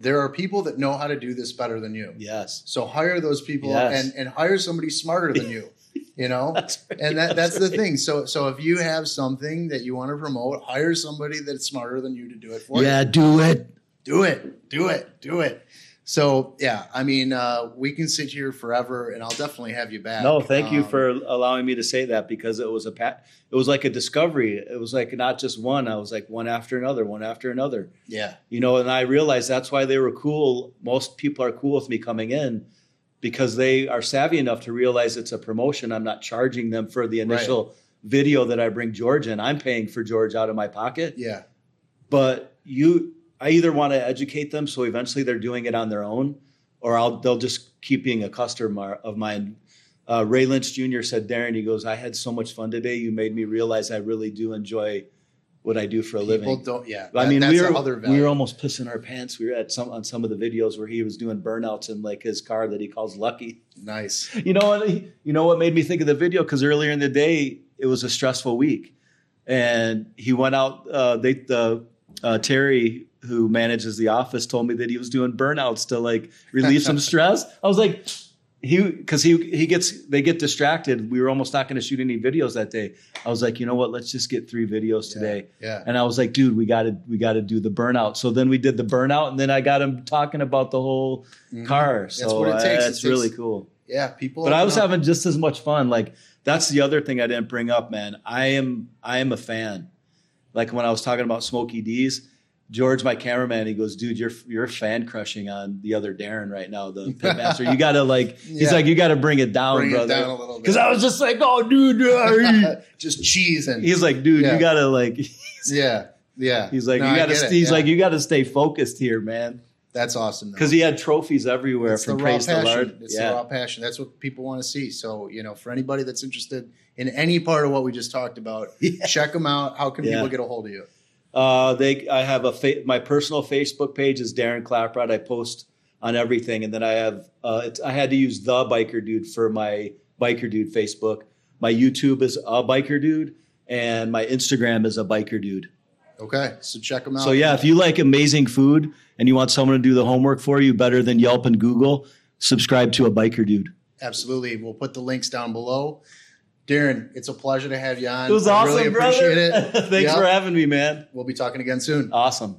[SPEAKER 1] there are people that know how to do this better than you.
[SPEAKER 2] Yes,
[SPEAKER 1] So hire those people
[SPEAKER 2] Yes.
[SPEAKER 1] and, and hire somebody smarter than you, [LAUGHS] you know?
[SPEAKER 2] that's right.
[SPEAKER 1] And that, that's the thing. So, so if you have something that you want to promote, hire somebody that's smarter than you to do it for you
[SPEAKER 2] yeah, do it.
[SPEAKER 1] do it, do it, do it. So yeah, I mean, uh, we can sit here forever, and I'll definitely have you back.
[SPEAKER 2] No, thank you
[SPEAKER 1] Um,
[SPEAKER 2] for allowing me to say that because it was a pat. It was like a discovery. It was like not just one. I was like one after another, one after another.
[SPEAKER 1] yeah,
[SPEAKER 2] You know, and I realized that's why they were cool. Most people are cool with me coming in because they are savvy enough to realize it's a promotion. I'm not charging them for the initial video that I bring George in. I'm paying for George out of my pocket.
[SPEAKER 1] yeah,
[SPEAKER 2] But you, I either want to educate them so eventually they're doing it on their own, or I'll they'll just keep being a customer of mine. Uh, Ray Lynch Jr. said, Darren, he goes, I had so much fun today. You made me realize I really do enjoy what I do for a
[SPEAKER 1] people
[SPEAKER 2] living.
[SPEAKER 1] don't. Yeah,
[SPEAKER 2] I
[SPEAKER 1] that-
[SPEAKER 2] mean, we were
[SPEAKER 1] other
[SPEAKER 2] we were almost pissing our pants. We were at some on some of the videos where he was doing burnouts in like his car that he calls Lucky.
[SPEAKER 1] nice. [LAUGHS]
[SPEAKER 2] You know what? You know what made me think of the video because earlier in the day it was a stressful week, and he went out. Uh, they the uh, Terry who manages the office told me that he was doing burnouts to like relieve some [LAUGHS] stress. I was like. He because he he gets they get distracted. We were almost not going to shoot any videos that day. I was like, you know what? Let's just get three videos today.
[SPEAKER 1] Yeah,
[SPEAKER 2] And I was like, dude, we got to we got to do the burnout. So then we did the burnout, and then I got him talking about the whole
[SPEAKER 1] Mhm.
[SPEAKER 2] car. So that's
[SPEAKER 1] what it
[SPEAKER 2] uh,
[SPEAKER 1] takes.
[SPEAKER 2] It's
[SPEAKER 1] It
[SPEAKER 2] really
[SPEAKER 1] takes-
[SPEAKER 2] cool.
[SPEAKER 1] yeah. People,
[SPEAKER 2] But I was having just as much fun. Like that's the other thing I didn't bring up, man. I am I am a fan. Like when I was talking about Smokey D's, George, my cameraman, he goes, "Dude, you're you're fan crushing on the other Darren right now, the pitmaster. You got to like." [LAUGHS] He's
[SPEAKER 1] Yeah.
[SPEAKER 2] like, "You got to bring it down,
[SPEAKER 1] bring it
[SPEAKER 2] brother."
[SPEAKER 1] down a little bit
[SPEAKER 2] Because I was just like, "Oh, dude." [LAUGHS]
[SPEAKER 1] just cheese and
[SPEAKER 2] He's like, "Dude,
[SPEAKER 1] Yeah.
[SPEAKER 2] you got to like." [LAUGHS]
[SPEAKER 1] yeah, Yeah.
[SPEAKER 2] He's like,
[SPEAKER 1] No,
[SPEAKER 2] you got to. He's
[SPEAKER 1] yeah.
[SPEAKER 2] like, you got to stay focused here, man.
[SPEAKER 1] That's awesome.
[SPEAKER 2] Because he had trophies everywhere
[SPEAKER 1] It's
[SPEAKER 2] from
[SPEAKER 1] raw
[SPEAKER 2] Praise the
[SPEAKER 1] passion. It's
[SPEAKER 2] yeah.
[SPEAKER 1] the raw passion. That's what people want to see. So, you know, for anybody that's interested in any part of what we just talked about, check them out. How can people get a hold of you?
[SPEAKER 2] Uh, they, I have a fa- my personal Facebook page is Darren Claprod. I post on everything, and then I have uh, it's, I had to use the Biker Dude for my Biker Dude Facebook. My YouTube is a Biker Dude, and my Instagram is a Biker Dude.
[SPEAKER 1] Okay. So check them out.
[SPEAKER 2] So yeah, if you like amazing food and you want someone to do the homework for you better than Yelp and Google, subscribe to a Biker Dude.
[SPEAKER 1] Absolutely. We'll put the links down below. Darren, it's a pleasure to have you on.
[SPEAKER 2] It was
[SPEAKER 1] I
[SPEAKER 2] awesome,
[SPEAKER 1] really
[SPEAKER 2] brother.
[SPEAKER 1] appreciate it. [LAUGHS]
[SPEAKER 2] Thanks
[SPEAKER 1] Yeah.
[SPEAKER 2] for having me, man.
[SPEAKER 1] We'll be talking again soon.
[SPEAKER 2] Awesome.